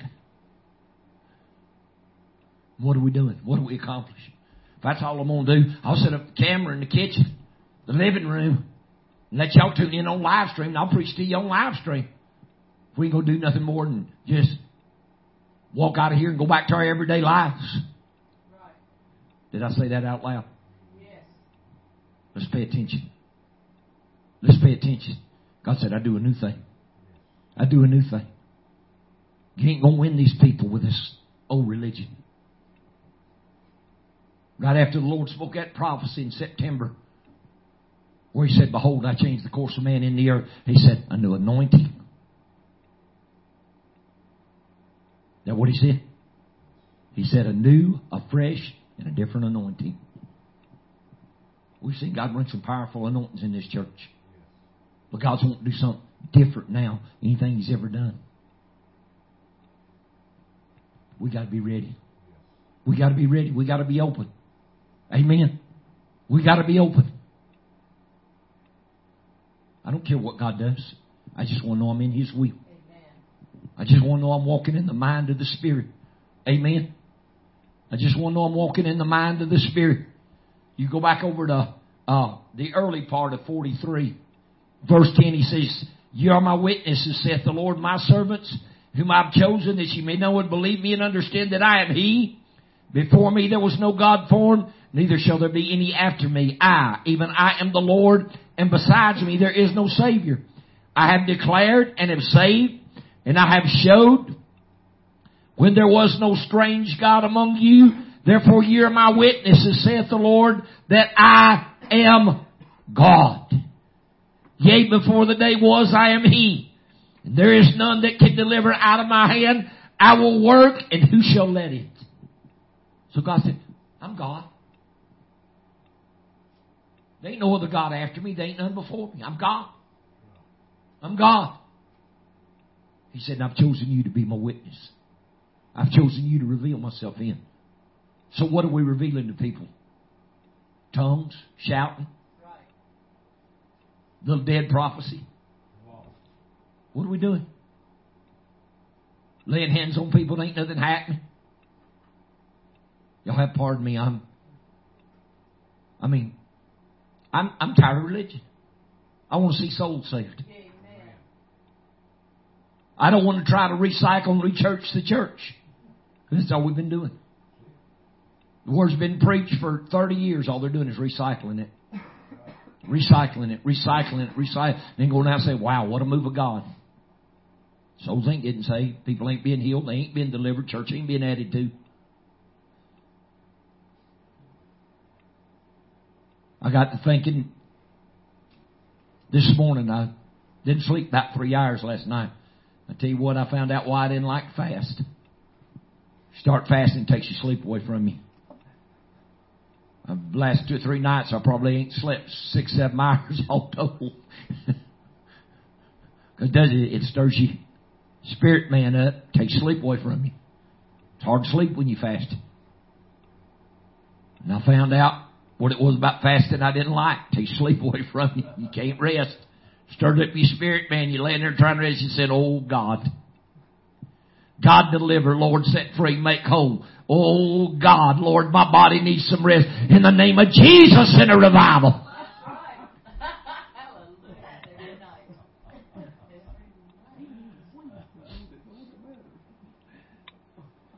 What are we doing? What are we accomplishing? If that's all I'm going to do, I'll set up the camera in the kitchen, the living room, and let y'all tune in on live stream, and I'll preach to you on live stream. If we ain't going to do nothing more than just walk out of here and go back to our everyday lives. Right. Did I say that out loud? Yes. Let's pay attention. Let's pay attention. God said, I do a new thing. I do a new thing. You ain't going to win these people with this old religion. Right after the Lord spoke that prophecy in September, where He said, Behold, I change the course of man in the earth. He said, A new anointing. That what He said? He said, A new, a fresh, and a different anointing. We've seen God bring some powerful anointings in this church. But God's wanting to do something different now anything He's ever done. We got to be ready. We got to be ready. We got to be open. Amen. We got to be open. I don't care what God does. I just want to know I'm in His will. Amen. I just want to know I'm walking in the mind of the Spirit. Amen. I just want to know I'm walking in the mind of the Spirit. You go back over to uh, the early part of 43, verse 10. He says, "You are my witnesses," saith the Lord, my servants, whom I've chosen, that ye may know and believe me and understand that I am He. Before me there was no God formed, neither shall there be any after me. I, even I am the Lord, and besides me there is no Savior. I have declared and have saved, and I have showed when there was no strange God among you. Therefore ye are my witnesses, saith the Lord, that I am God. Yea, before the day was, I am He. And there is none that can deliver out of my hand. I will work, and who shall let it? So God said, I'm God. There ain't no other God after me. There ain't none before me. I'm God. I'm God. He said, I've chosen you to be my witness. I've chosen you to reveal myself in. So what are we revealing to people? Tongues? Shouting? Little dead prophecy? What are we doing? Laying hands on people ain't nothing happening. Y'all have pardon me. I'm, I mean, I'm, I'm tired of religion. I want to see souls saved. Amen. I don't want to try to recycle and rechurch the church. That's all we've been doing. The word's been preached for 30 years. All they're doing is recycling it. Recycling it, recycling it, recycling Then going out and say, wow, what a move of God. Souls ain't getting saved. People ain't being healed. They ain't being delivered. Church ain't being added to. I got to thinking this morning. I didn't sleep about three hours last night. I tell you what, I found out why I didn't like fast. Start fasting takes your sleep away from you. The last two or three nights, I probably ain't slept six, seven hours all total. Because does it? It stirs your spirit man up, takes sleep away from you. It's hard to sleep when you fast. And I found out what it was about fasting I didn't like. Takes sleep away from you. You can't rest. Stirred up your spirit man. You laying there trying to rest. You said, "Oh God." God deliver, Lord set free, make whole. Oh God, Lord, my body needs some rest. In the name of Jesus in a revival.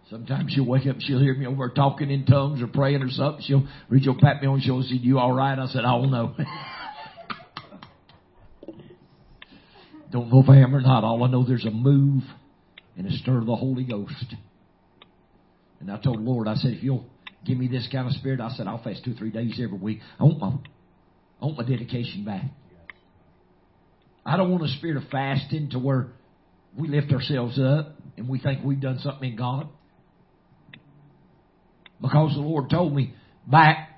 Sometimes she'll wake up, she'll hear me over talking in tongues or praying or something. She'll reach, she'll pat me on the shoulder and say, you alright? I said, I don't know. don't know if I am or not. All I know there's a move and a stir of the Holy Ghost. And I told the Lord, I said, if you'll give me this kind of spirit, I said, I'll fast two or three days every week. I want my, I want my dedication back. I don't want a spirit of fasting to where we lift ourselves up and we think we've done something in God. Because the Lord told me back,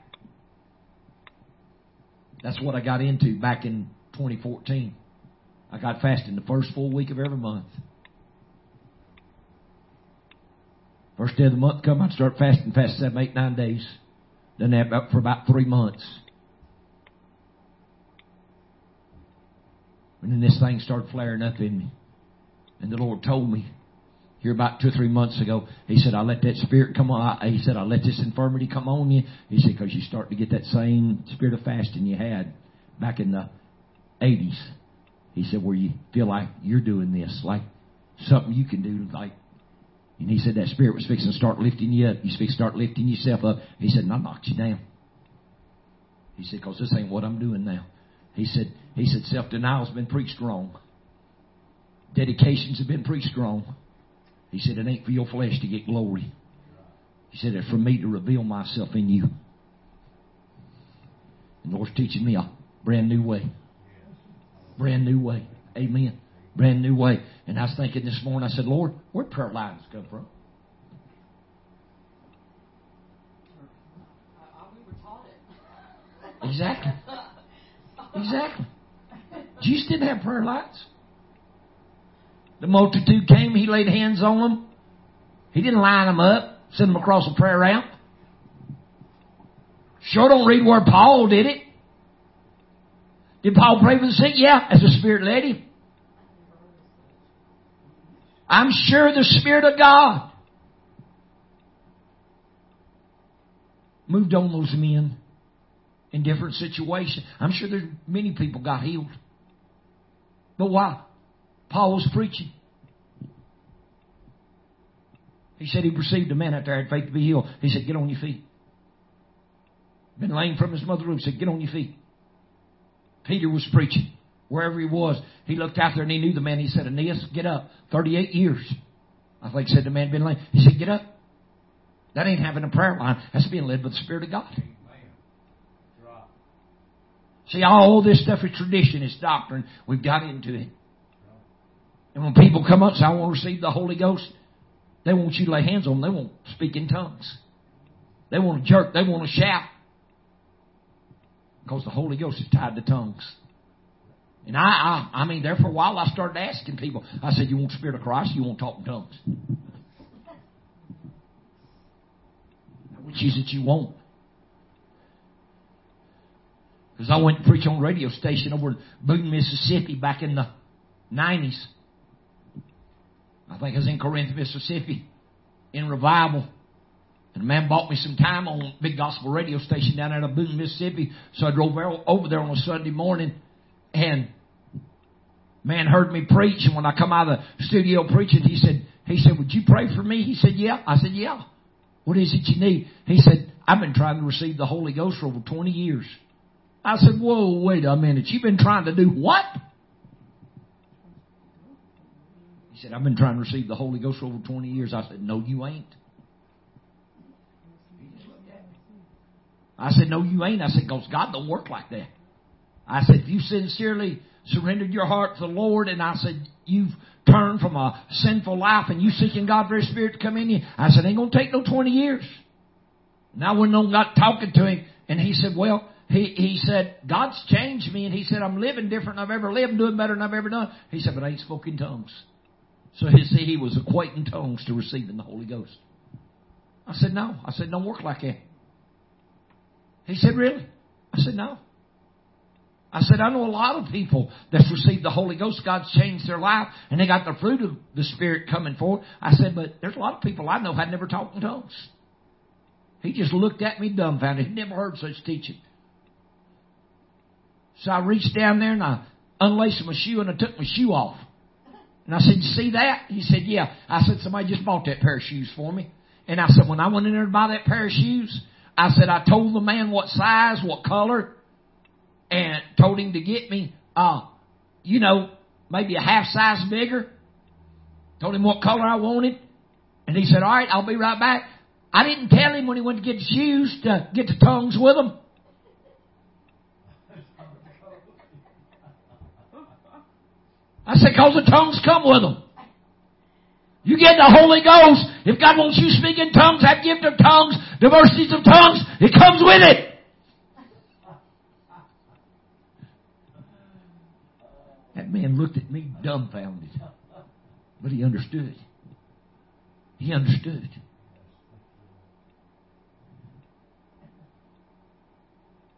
that's what I got into back in 2014. I got fasting the first full week of every month. First day of the month come, I'd start fasting, fast seven, eight, nine days. Done that for about three months. And then this thing started flaring up in me. And the Lord told me, here about two or three months ago, He said, I let that spirit come on. He said, I let this infirmity come on you. He said, because you start to get that same spirit of fasting you had back in the 80s. He said, where you feel like you're doing this, like something you can do, like and he said that spirit was fixing to start lifting you up. You fixing to start lifting yourself up. He said, and I knocked you down. He said, cause this ain't what I'm doing now. He said, he said, self-denial's been preached wrong. Dedications have been preached wrong. He said, it ain't for your flesh to get glory. He said, it's for me to reveal myself in you. And the Lord's teaching me a brand new way. Brand new way. Amen brand new way. And I was thinking this morning, I said, Lord, where prayer lines come from? Exactly. Exactly. Jesus didn't have prayer lines. The multitude came, he laid hands on them. He didn't line them up, send them across a prayer ramp. Sure don't read where Paul did it. Did Paul pray for the sick? Yeah, as the Spirit led him. I'm sure the Spirit of God moved on those men in different situations. I'm sure there's many people got healed. But why? Paul was preaching. He said he received a man out there had faith to be healed. He said, get on your feet. Been lame from his mother's. He said, get on your feet. Peter was preaching wherever he was. He looked out there and he knew the man. He said, Aeneas, get up. 38 years. I think said the man been lame. He said, get up. That ain't having a prayer line. That's being led by the Spirit of God. See, all this stuff is tradition, it's doctrine. We've got into it. And when people come up and say, I want to receive the Holy Ghost, they want you to lay hands on them. They won't speak in tongues. They want to jerk. They want to shout. Because the Holy Ghost is tied to tongues. And I, I, I mean, there for a while I started asking people. I said, you want Spirit of Christ? You want to talk in tongues? Which is it you want? Because I went to preach on a radio station over in Boone, Mississippi back in the 90s. I think I was in Corinth, Mississippi in revival. And a man bought me some time on a big gospel radio station down there in Boone, Mississippi. So I drove over there on a Sunday morning and man heard me preach. And when I come out of the studio preaching, he said, he said, would you pray for me? He said, yeah. I said, yeah. What is it you need? He said, I've been trying to receive the Holy Ghost for over 20 years. I said, whoa, wait a minute. You've been trying to do what? He said, I've been trying to receive the Holy Ghost for over 20 years. I said, no, you ain't. I said, no, you ain't. I said, cause God don't work like that. I said, if you sincerely surrendered your heart to the Lord and I said, you've turned from a sinful life and you seeking God for very Spirit to come in you, I said, ain't gonna take no 20 years. Now I got talking to him and he said, well, he, he said, God's changed me and he said, I'm living different than I've ever lived, doing better than I've ever done. He said, but I ain't spoken tongues. So he said he was equating tongues to receiving the Holy Ghost. I said, no. I said, don't work like that. He said, really? I said, no. I said, I know a lot of people that's received the Holy Ghost. God's changed their life and they got the fruit of the Spirit coming forth. I said, but there's a lot of people I know had never talked in tongues. He just looked at me dumbfounded. He'd never heard such teaching. So I reached down there and I unlaced my shoe and I took my shoe off. And I said, you see that? He said, yeah. I said, somebody just bought that pair of shoes for me. And I said, when I went in there to buy that pair of shoes, I said, I told the man what size, what color, and told him to get me, uh, you know, maybe a half size bigger. Told him what color I wanted. And he said, all right, I'll be right back. I didn't tell him when he went to get the shoes to get the tongues with him. I said, cause the tongues come with them. You get the Holy Ghost. If God wants you speak in tongues, have gift of tongues, diversities of tongues, it comes with it. That man looked at me dumbfounded. But he understood. He understood.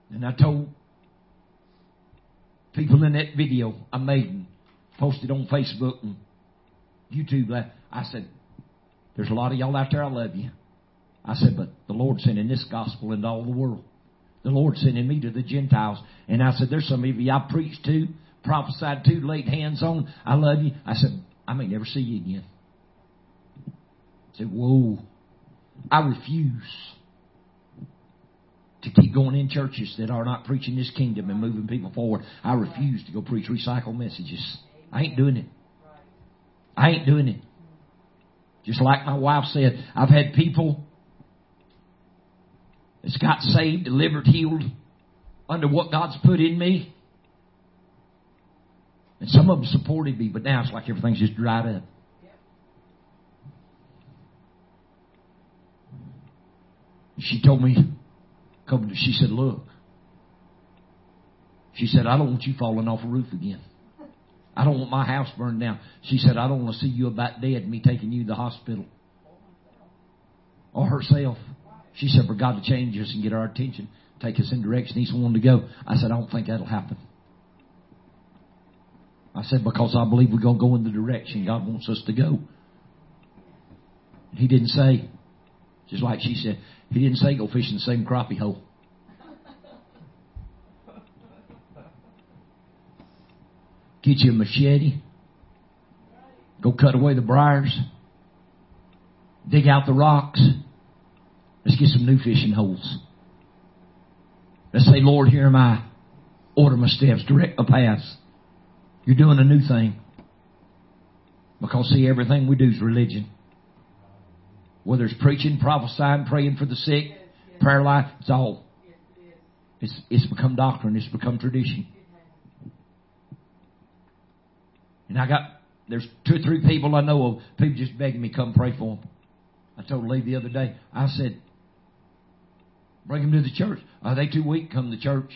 And I told people in that video I made posted on Facebook and YouTube, I said, there's a lot of y'all out there, I love you. I said, but the Lord's sending this gospel into all the world. The Lord's sending me to the Gentiles. And I said, there's some of you I preached to, prophesied to, laid hands on. I love you. I said, I may never see you again. I said, whoa. I refuse to keep going in churches that are not preaching this kingdom and moving people forward. I refuse to go preach recycled messages. I ain't doing it. I ain't doing it. Just like my wife said, I've had people that's got saved, delivered, healed under what God's put in me. And some of them supported me, but now it's like everything's just dried up. She told me, she said, look. She said, I don't want you falling off a roof again. I don't want my house burned down. She said, I don't want to see you about dead, me taking you to the hospital. Or herself. She said, for God to change us and get our attention, take us in direction He's wanting to go. I said, I don't think that'll happen. I said, because I believe we're going to go in the direction God wants us to go. He didn't say, just like she said, he didn't say go fishing the same crappie hole. Get you a machete. Go cut away the briars. Dig out the rocks. Let's get some new fishing holes. Let's say, Lord, here am I. Order my steps, direct my paths. You're doing a new thing. Because see, everything we do is religion. Whether it's preaching, prophesying, praying for the sick, prayer life, it's all. It's, it's become doctrine. It's become tradition. And I got, there's two or three people I know of, people just begging me come pray for them. I told Lee the other day, I said, bring them to the church. Are they too weak? Come to church.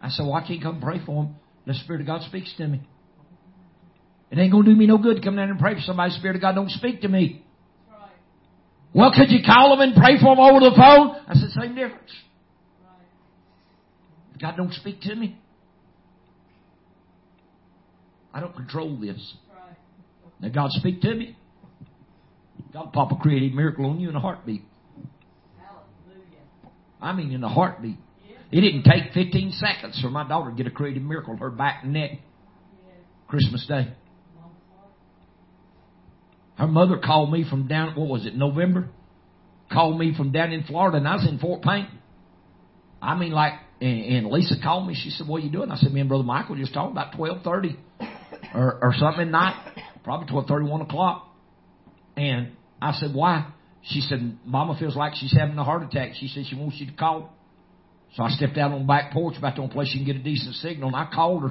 I said, well, I can't come pray for them. The Spirit of God speaks to me. It ain't going to do me no good to come down and pray for somebody. The Spirit of God don't speak to me. Right. Well, could you call them and pray for them over the phone? I said, same difference. Right. God don't speak to me. I don't control this. Now God speak to me. God pop a miracle on you in a heartbeat. Hallelujah. I mean in a heartbeat. It didn't take 15 seconds for my daughter to get a creative miracle her back and neck. Christmas Day. Her mother called me from down, what was it, November? Called me from down in Florida and I was in Fort Payne. I mean like, and, and Lisa called me. She said, what are you doing? I said, me and Brother Michael just talked about 1230 or, or something at night, probably twelve thirty, one o'clock. And I said, why? She said, Mama feels like she's having a heart attack. She said she wants you to call So I stepped out on the back porch, about the only place you can get a decent signal, and I called her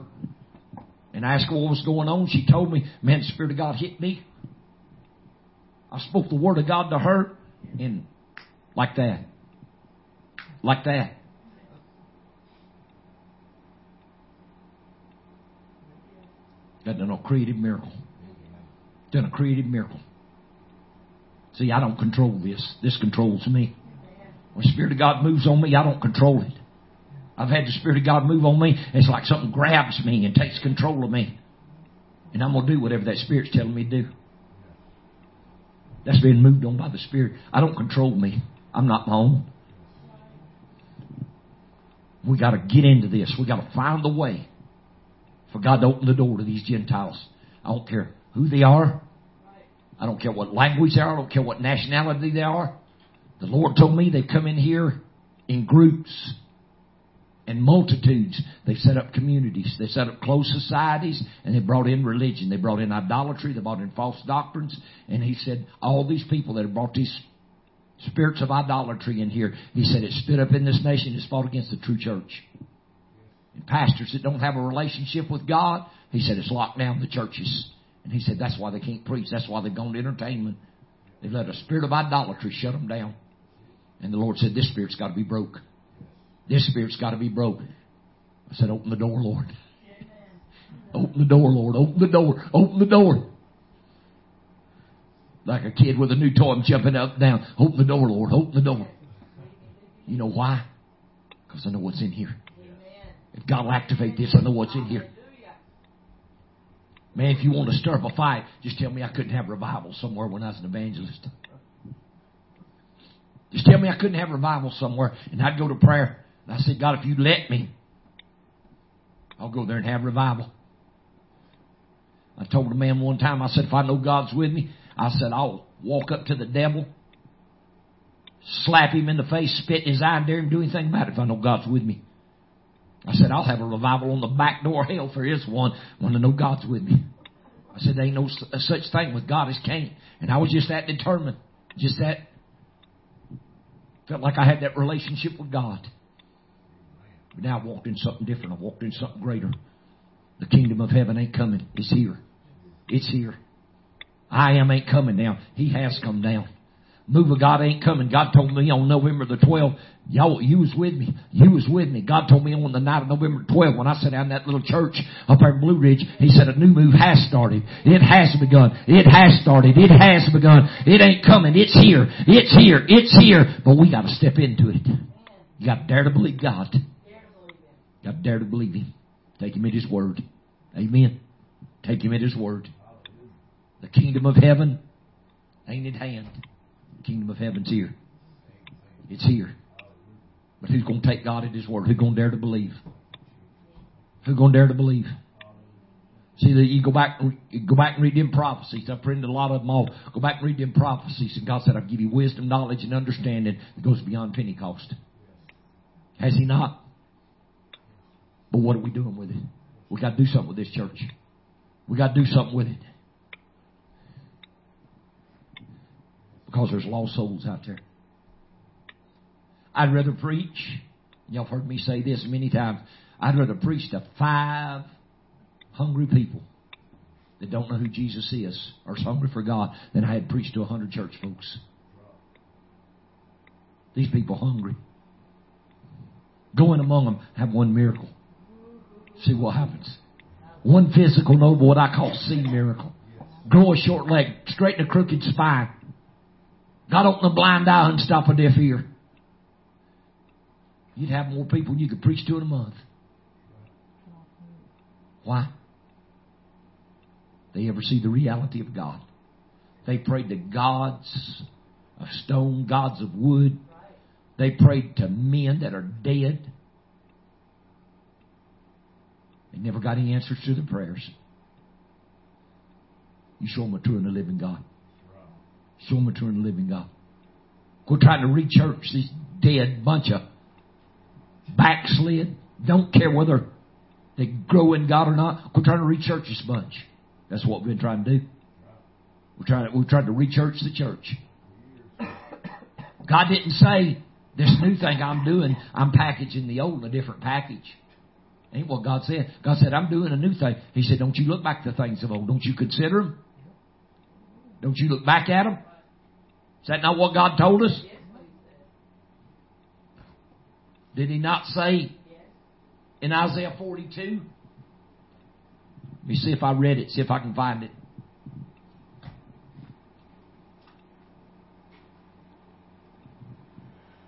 and asked her what was going on. She told me, man, the Spirit of God hit me. I spoke the Word of God to her, and like that. Like that. That done a creative miracle. Done a creative miracle. See, I don't control this. This controls me. When the Spirit of God moves on me, I don't control it. I've had the Spirit of God move on me. It's like something grabs me and takes control of me. And I'm going to do whatever that Spirit's telling me to do. That's being moved on by the Spirit. I don't control me. I'm not my own. We got to get into this. We got to find the way for God to open the door to these Gentiles. I don't care who they are. I don't care what language they are. I don't care what nationality they are. The Lord told me they come in here in groups and multitudes. They set up communities. They set up close societies and they brought in religion. They brought in idolatry. They brought in false doctrines. And he said, all these people that have brought these spirits of idolatry in here, he said it stood up in this nation. It's fought against the true church. And pastors that don't have a relationship with God, he said it's locked down the churches. And he said that's why they can't preach. That's why they've gone to entertainment. They've let a spirit of idolatry shut them down. And the Lord said, this spirit's got to be broke. This spirit's got to be broken. I said, open the door, Lord. Open the door, Lord. Open the door. Open the door. Like a kid with a new toy, I'm jumping up and down. Open the door, Lord. Open the door. You know why? Because I know what's in here. If God will activate this, I know what's in here. Man, if you want to stir up a fight, just tell me I couldn't have revival somewhere when I was an evangelist. Just tell me I couldn't have revival somewhere, and I'd go to prayer. And I said, God, if you let me, I'll go there and have revival. I told a man one time, I said, if I know God's with me, I said, I'll walk up to the devil, slap him in the face, spit in his eye, and dare him do anything about it if I know God's with me. I said, I'll have a revival on the back door hell for his one when I know God's with me. I said, there ain't no uh, such thing with God as Cain. And I was just that determined. Just that. Felt like I had that relationship with God. But now I walked in something different. I walked in something greater. The kingdom of heaven ain't coming. It's here. It's here. I am ain't coming down. He has come down. Move of God ain't coming. God told me on November the 12th, y'all, you was with me. You was with me. God told me on the night of November 12th when I sat down in that little church up there in Blue Ridge, He said a new move has started. It has begun. It has started. It has begun. It ain't coming. It's here. It's here. It's here. But we gotta step into it. You gotta dare to believe God. You gotta dare to believe Him. Take Him at His word. Amen. Take Him at His word. The kingdom of heaven ain't at hand. The kingdom of heaven's here. It's here. But who's going to take God at His word? Who's going to dare to believe? Who's going to dare to believe? See you go back, go back and read them prophecies. I've printed a lot of them all. Go back and read them prophecies, and God said, "I'll give you wisdom, knowledge, and understanding that goes beyond Pentecost." Has He not? But what are we doing with it? We got to do something with this church. We got to do something with it. Because there's lost souls out there. I'd rather preach, y'all have heard me say this many times, I'd rather preach to five hungry people that don't know who Jesus is or is hungry for God than I had preached to a hundred church folks. These people hungry. Go in among them, have one miracle. See what happens. One physical noble, what I call see miracle. Grow a short leg, straighten a crooked spine. God open a blind eye and stop a deaf ear. You'd have more people you could preach to in a month. Why? They ever see the reality of God. They prayed to gods of stone, gods of wood. They prayed to men that are dead. They never got any answers to their prayers. You show them a true and a living God. Show them a true and living God. Quit trying to re-church these dead bunch of backslid. Don't care whether they grow in God or not. Quit trying to re-church this bunch. That's what we've been trying to do. We're trying to, we're trying to re-church the church. God didn't say This new thing I'm doing, I'm packaging the old in a different package. Ain't what God said. God said, I'm doing a new thing. He said, don't you look back to things of old. Don't you consider them? Don't you look back at them? Is that not what God told us? Did he not say in Isaiah 42? Let me see if I read it, see if I can find it.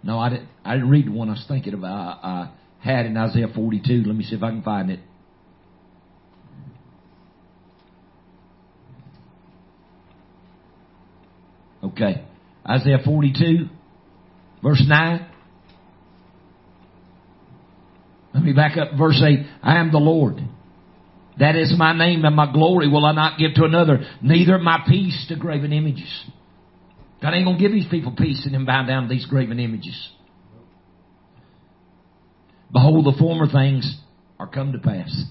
No, I didn't. I didn't read the one I was thinking about. I, I had in Isaiah 42. Let me see if I can find it. Okay, Isaiah 42, verse 9. Let me back up verse 8. I am the Lord. That is my name and my glory will I not give to another, neither my peace to graven images. God ain't gonna give these people peace and then bow down to these graven images. Behold, the former things are come to pass.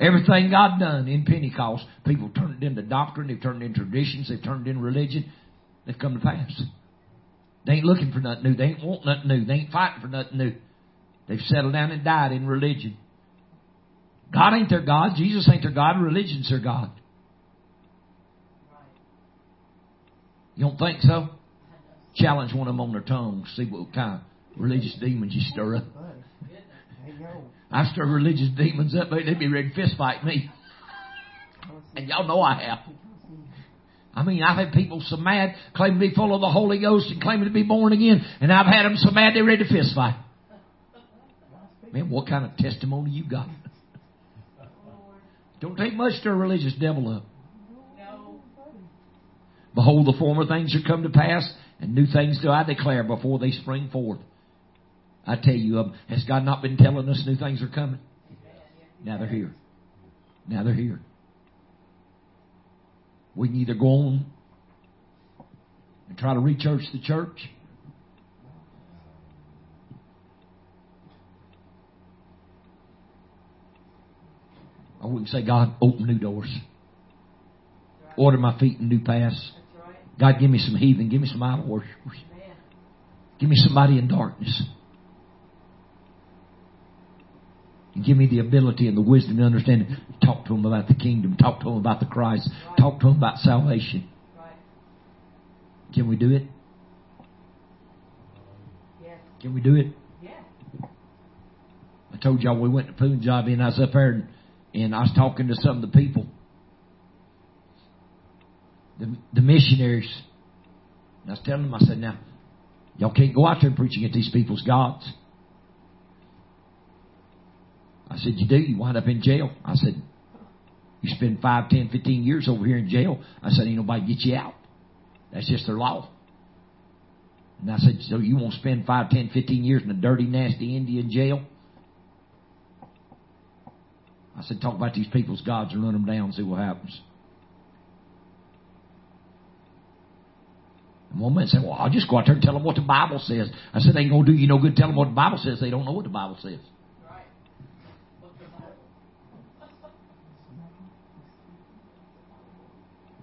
Everything God done in Pentecost, people turned it into doctrine, they've turned it into traditions, they've turned it into religion, they've come to pass. They ain't looking for nothing new, they ain't want nothing new, they ain't fighting for nothing new. They've settled down and died in religion. God ain't their God, Jesus ain't their God, religion's their God. You don't think so? Challenge one of them on their tongue, see what kind of religious demons you stir up. I stir religious demons up, they'd be ready to fist fight me. And y'all know I have. I mean, I've had people so mad, claiming to be full of the Holy Ghost and claiming to be born again, and I've had them so mad they're ready to fist fight. Man, what kind of testimony you got? Don't take much to a religious devil up. Behold, the former things are come to pass, and new things do I declare before they spring forth. I tell you, um, has God not been telling us new things are coming? Now they're here. Now they're here. We can either go on and try to rechurch the church. Or we can say, God, open new doors. Order my feet in new paths. God, give me some heathen. Give me some idol worshipers. Give me somebody in darkness. And give me the ability and the wisdom and understanding. Talk to them about the kingdom. Talk to them about the Christ. Talk to them about salvation. Can we do it? Can we do it? I told y'all we went to Punjab and I was up there and, and I was talking to some of the people. The, the missionaries. And I was telling them, I said, now, y'all can't go out there and preaching at these people's gods. I said, you do. You wind up in jail. I said, you spend five, ten, fifteen years over here in jail. I said, ain't nobody get you out. That's just their law. And I said, so you won't spend five, ten, fifteen years in a dirty, nasty Indian jail? I said, talk about these people's gods and run them down and see what happens. And one man said, well, I'll just go out there and tell them what the Bible says. I said, they ain't going to do you no good tell them what the Bible says. They don't know what the Bible says.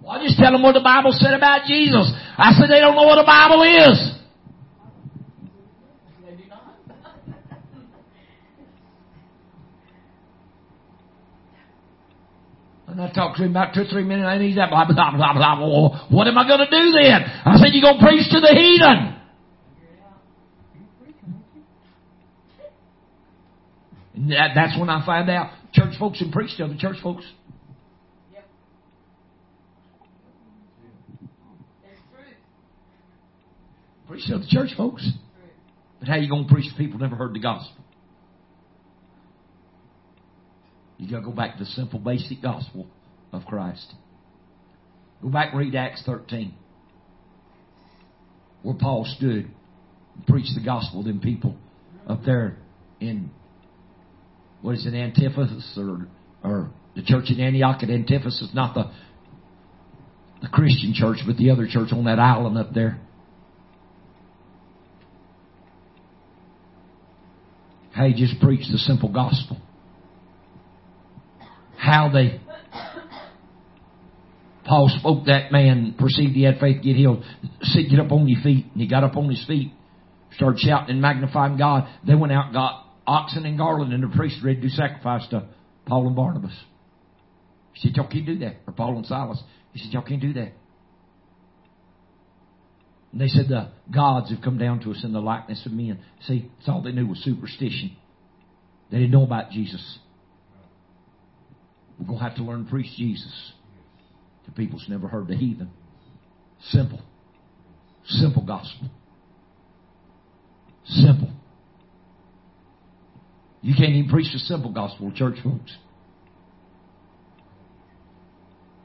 I just tell them what the Bible said about Jesus. I said they don't know what the Bible is. And I talked to him about two or three minutes, and he's that blah, blah, blah, blah, blah. What am I going to do then? I said, you're going to preach to the heathen. That, that's when I find out church folks and preach to other church folks. Preach to the church folks. But how you going to preach to people who never heard the gospel? You got to go back to the simple, basic gospel of Christ. Go back and read Acts 13, where Paul stood and preached the gospel to them people up there in what is it, Antiphas or or the church in Antioch at Antiphas not the the Christian church, but the other church on that island up there. How he just preached the simple gospel. How they Paul spoke that man, perceived he had faith, get healed. Said, get up on your feet. And he got up on his feet, started shouting and magnifying God. They went out, got oxen and garland, and the priest ready to sacrifice to Paul and Barnabas. He said, y'all can't do that. Or Paul and Silas. He said, y'all can't do that. They said the gods have come down to us in the likeness of men. See, that's all they knew was superstition. They didn't know about Jesus. We're going to have to learn to preach Jesus to people who's never heard the heathen. Simple. Simple gospel. Simple. You can't even preach the simple gospel, church folks.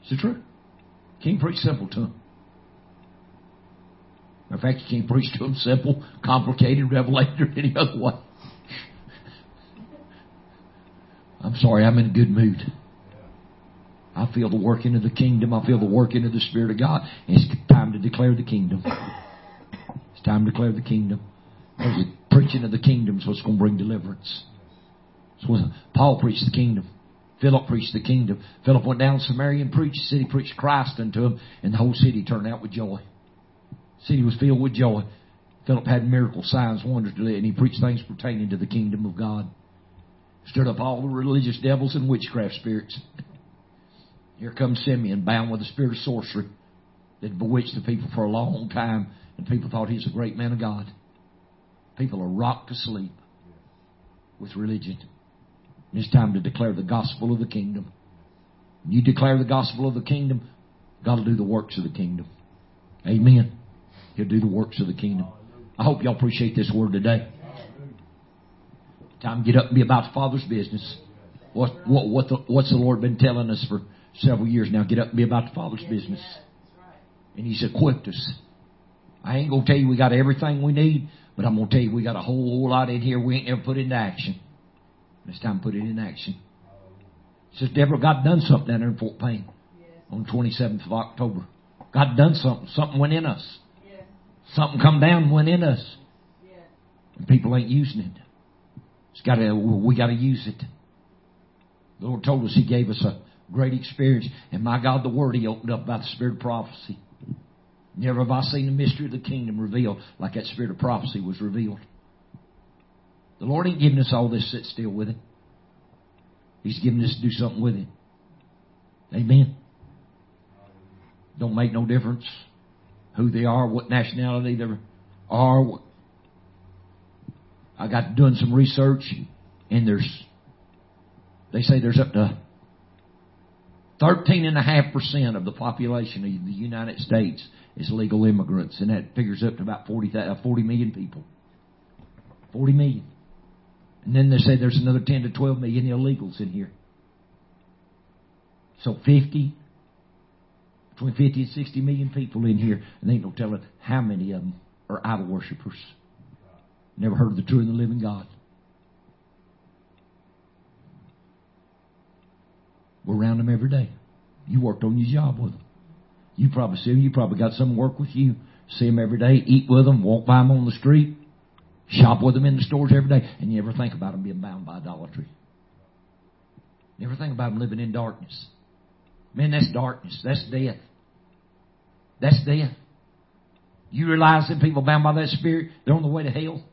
Is it true? Can't preach simple to them. In fact, you can't preach to them simple, complicated, revelated, or any other way. I'm sorry, I'm in a good mood. I feel the working of the kingdom. I feel the working of the Spirit of God. It's time to declare the kingdom. It's time to declare the kingdom. The preaching of the kingdom is what's going to bring deliverance. Paul preached the kingdom. Philip preached the kingdom. Philip went down to Samaria and preached. The city preached Christ unto him, and the whole city turned out with joy. City was filled with joy. Philip had miracle signs, wonders to do, and he preached things pertaining to the kingdom of God. Stirred up all the religious devils and witchcraft spirits. Here comes Simeon, bound with the spirit of sorcery that bewitched the people for a long time, and people thought he was a great man of God. People are rocked to sleep with religion. It's time to declare the gospel of the kingdom. You declare the gospel of the kingdom, God will do the works of the kingdom. Amen. He'll do the works of the kingdom. I hope y'all appreciate this word today. Time to get up and be about the Father's business. What, what, what the, what's the Lord been telling us for several years now? Get up and be about the Father's business. And He's equipped us. I ain't gonna tell you we got everything we need, but I'm gonna tell you we got a whole, whole lot in here we ain't never put into action. It's time to put it in action. Says Deborah, God done something down there in Fort Payne on the 27th of October. God done something. Something went in us. Something come down went in us. And people ain't using it. It's got to, we got to use it. The Lord told us He gave us a great experience. And my God, the Word He opened up about the Spirit of prophecy. Never have I seen the mystery of the kingdom revealed like that Spirit of prophecy was revealed. The Lord ain't giving us all this sit still with it. He's giving us to do something with it. Amen. Don't make no difference who they are, what nationality they are. I got doing some research, and there's they say there's up to thirteen and a half percent of the population of the United States is legal immigrants, and that figures up to about 40, uh, 40 million people. Forty million. And then they say there's another 10 to 12 million illegals in here. So 50, between 50 and 60 million people in here, and they ain't no telling how many of them are idol worshippers. Never heard of the true and the living God. We're around them every day. You worked on your job with them. You probably see them. You probably got some work with you. See them every day. Eat with them. Walk by them on the street. Shop with them in the stores every day. And you ever think about them being bound by idolatry? You ever think about them living in darkness? Man, that's darkness. That's death. That's death. You realize that people bound by that spirit, they're on the way to hell.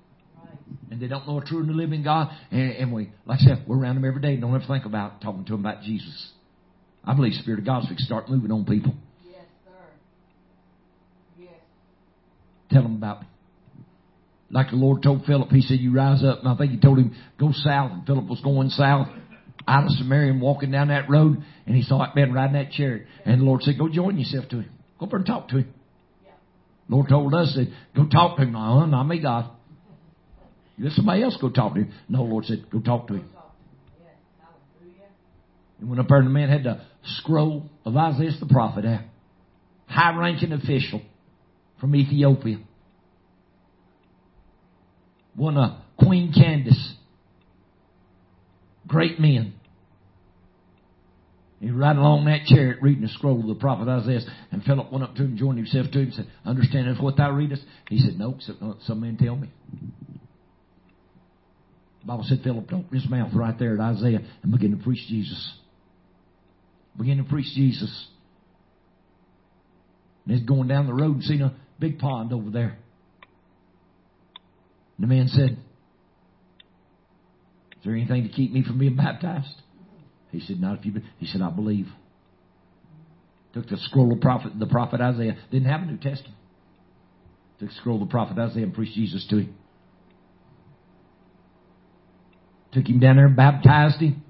And they don't know a true and living God. And, and, we, like I said, we're around them every day. Don't ever think about talking to them about Jesus. I believe the Spirit of God's going to start moving on people. Yes, sir. Yes. Tell them about me. Like the Lord told Philip, He said, You rise up. And I think He told him, Go south. And Philip was going south out of Samaria and walking down that road. And he saw that man riding that chariot. And the Lord said, Go join yourself to him. Go over and talk to him. Lord told us that go talk to him. No, not me, God. Let somebody else go talk to him. No, Lord said, go talk to him. And went up there and the man had the scroll of Isaiah the prophet out. High ranking official from Ethiopia. One of Queen Candace. Great men. He was riding along that chariot reading the scroll of the prophet Isaiah. And Philip went up to him, joined himself to him, and said, Understand this what thou readest? He said, No, some men tell me. The Bible said Philip opened his mouth right there at Isaiah and began to preach Jesus. Begin to preach Jesus. And he's going down the road and seen a big pond over there. And the man said, Is there anything to keep me from being baptized? He said, Not if you. Be-. He said, I believe. Took the scroll of prophet, the prophet Isaiah. Didn't have a New Testament. Took the scroll of the prophet Isaiah and preached Jesus to him. Took him down there and baptized him.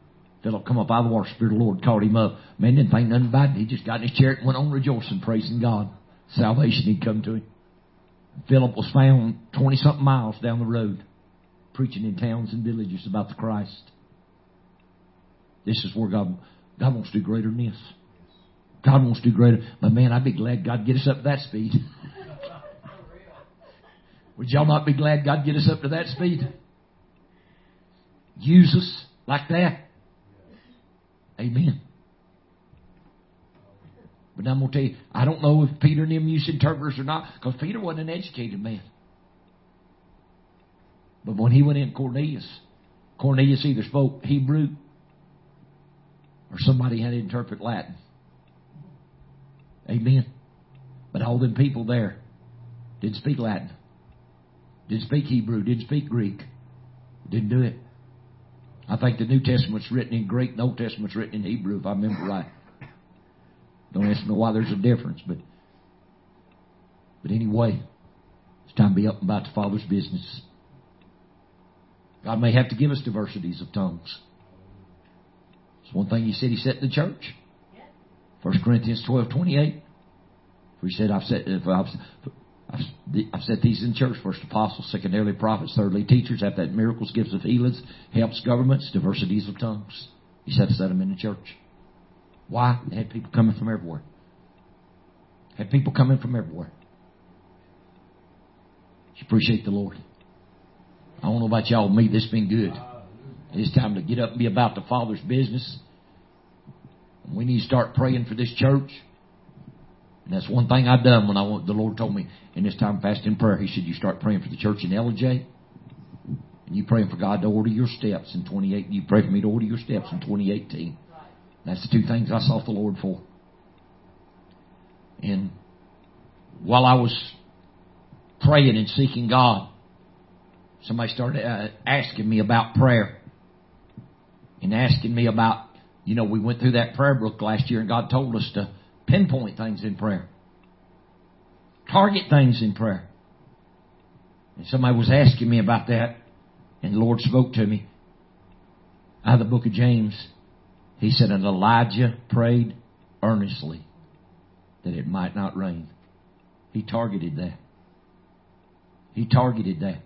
Philip come up out of the water. Spirit of the Lord called him up. Man didn't think nothing about it. He just got in his chair and went on rejoicing, praising God. Salvation he'd come to him. Philip was found 20 something miles down the road, preaching in towns and villages about the Christ. This is where God, God wants to do greater than this. God wants to do greater. But man, I'd be glad God get us up to that speed. Would y'all not be glad God get us up to that speed? Use us like that. Amen. But I'm going to tell you, I don't know if Peter and them used interpreters or not, because Peter wasn't an educated man. But when he went in Cornelius, Cornelius either spoke Hebrew or somebody had to interpret Latin. Amen. But all them people there didn't speak Latin, didn't speak Hebrew, didn't speak Greek, didn't do it. I think the New Testament's written in Greek, the Old Testament's written in Hebrew, if I remember right. Don't ask me why there's a difference, but but anyway, it's time to be up and about the Father's business. God may have to give us diversities of tongues. It's one thing He said He set in the church. First Corinthians twelve twenty eight. He said, "I've set if I've I've said these in church. First apostles, secondarily prophets, thirdly teachers, after that miracles, gifts of healings, helps governments, diversities of tongues. He said set them in the church. Why? They had people coming from everywhere. Had people coming from everywhere. You appreciate the Lord. I don't know about y'all, me, this has been good. It's time to get up and be about the Father's business. We need to start praying for this church. And that's one thing I've done when I the Lord told me in this time of fasting prayer. He said, "You start praying for the church in Ellijay, and you praying for God to order your steps in 28. You pray for me to order your steps in 2018. That's the two things I sought the Lord for. And while I was praying and seeking God, somebody started uh, asking me about prayer and asking me about, you know, we went through that prayer book last year, and God told us to pinpoint things in prayer, target things in prayer. And somebody was asking me about that, and the Lord spoke to me out of the book of James. He said, And Elijah prayed earnestly that it might not rain. He targeted that. He targeted that.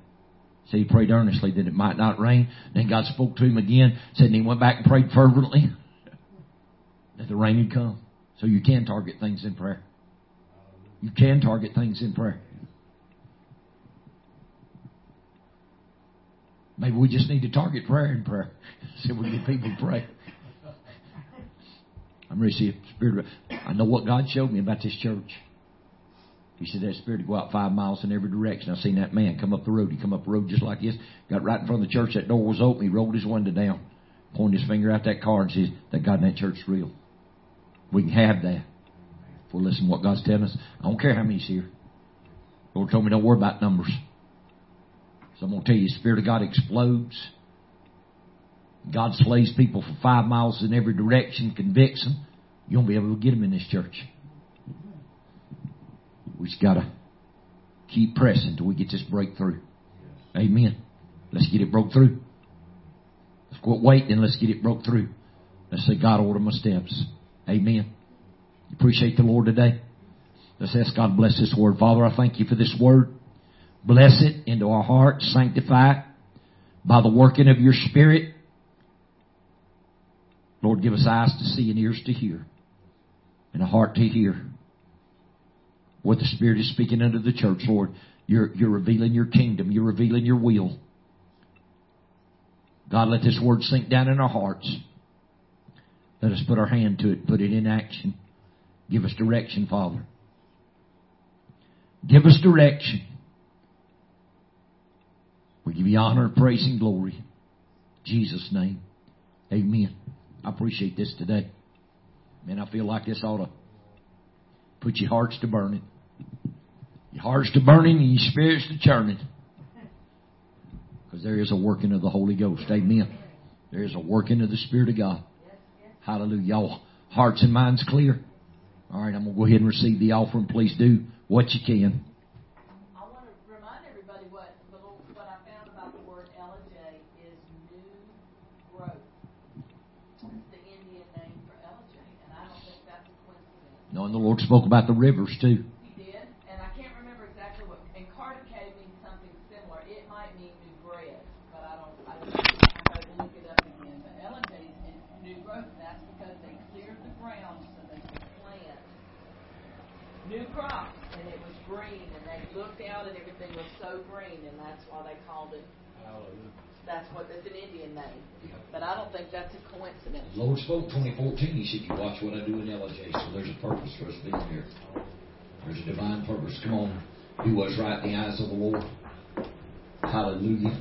So he prayed earnestly that it might not rain. Then God spoke to him again, said, and he went back and prayed fervently that the rain would come. So you can target things in prayer. You can target things in prayer. Maybe we just need to target prayer in prayer. so we get people to pray. I'm a spirit. I know what God showed me about this church. He said that spirit to go out five miles in every direction. I seen that man come up the road. He come up the road just like this. Got right in front of the church. That door was open. He rolled his window down, pointed his finger out that car, and says, "That God in that church is real." We can have that. If we listen to what God's telling us. I don't care how many's here. The Lord told me don't worry about numbers. So I'm going to tell you, the Spirit of God explodes. God slays people for five miles in every direction, convicts them. You won't be able to get them in this church. We just got to keep pressing until we get this breakthrough. Amen. Let's get it broke through. Let's quit waiting. And let's get it broke through. Let's say, God, order my steps. Amen. Appreciate the Lord today. Let's ask God bless this word. Father, I thank you for this word. Bless it into our hearts, sanctify it by the working of your Spirit. Lord, give us eyes to see and ears to hear and a heart to hear what the Spirit is speaking unto the church, Lord. You're, you're revealing your kingdom. You're revealing your will. God, let this word sink down in our hearts. Let us put our hand to it, put it in action. Give us direction, Father. Give us direction. We give you honor, praise, and glory. In Jesus' name. Amen. I appreciate this today. Man, I feel like this ought to Put your hearts to burning. Your hearts to burning and your spirits to churning. Because there is a working of the Holy Ghost. Amen. There is a working of the Spirit of God. Hallelujah. Y'all hearts and minds clear? All right, I'm going to go ahead and receive the offering. Please do what you can. I want to remind everybody what the little, what I found about the word Ellijay is new growth. It's the Indian name for Ellijay, and I don't think that's a coincidence. No, and the Lord spoke about the rivers too. He did, and I can't remember exactly what. And Cartecay means something similar. It might mean new bread, but I don't. I don't. I gotta look it up again. But Ellijay is new growth, and that's because they cleared the ground so they could plant new crops, and it was green, and they looked out, and everything was so green, and that's why they called it. That's what it's an Indian name, but I don't think that's a coincidence. The Lord spoke 2014. He said, You watch what I do in Ellijay. So there's a purpose for us being here. There's a divine purpose. Come on. Do what's right in the eyes of the Lord. Hallelujah.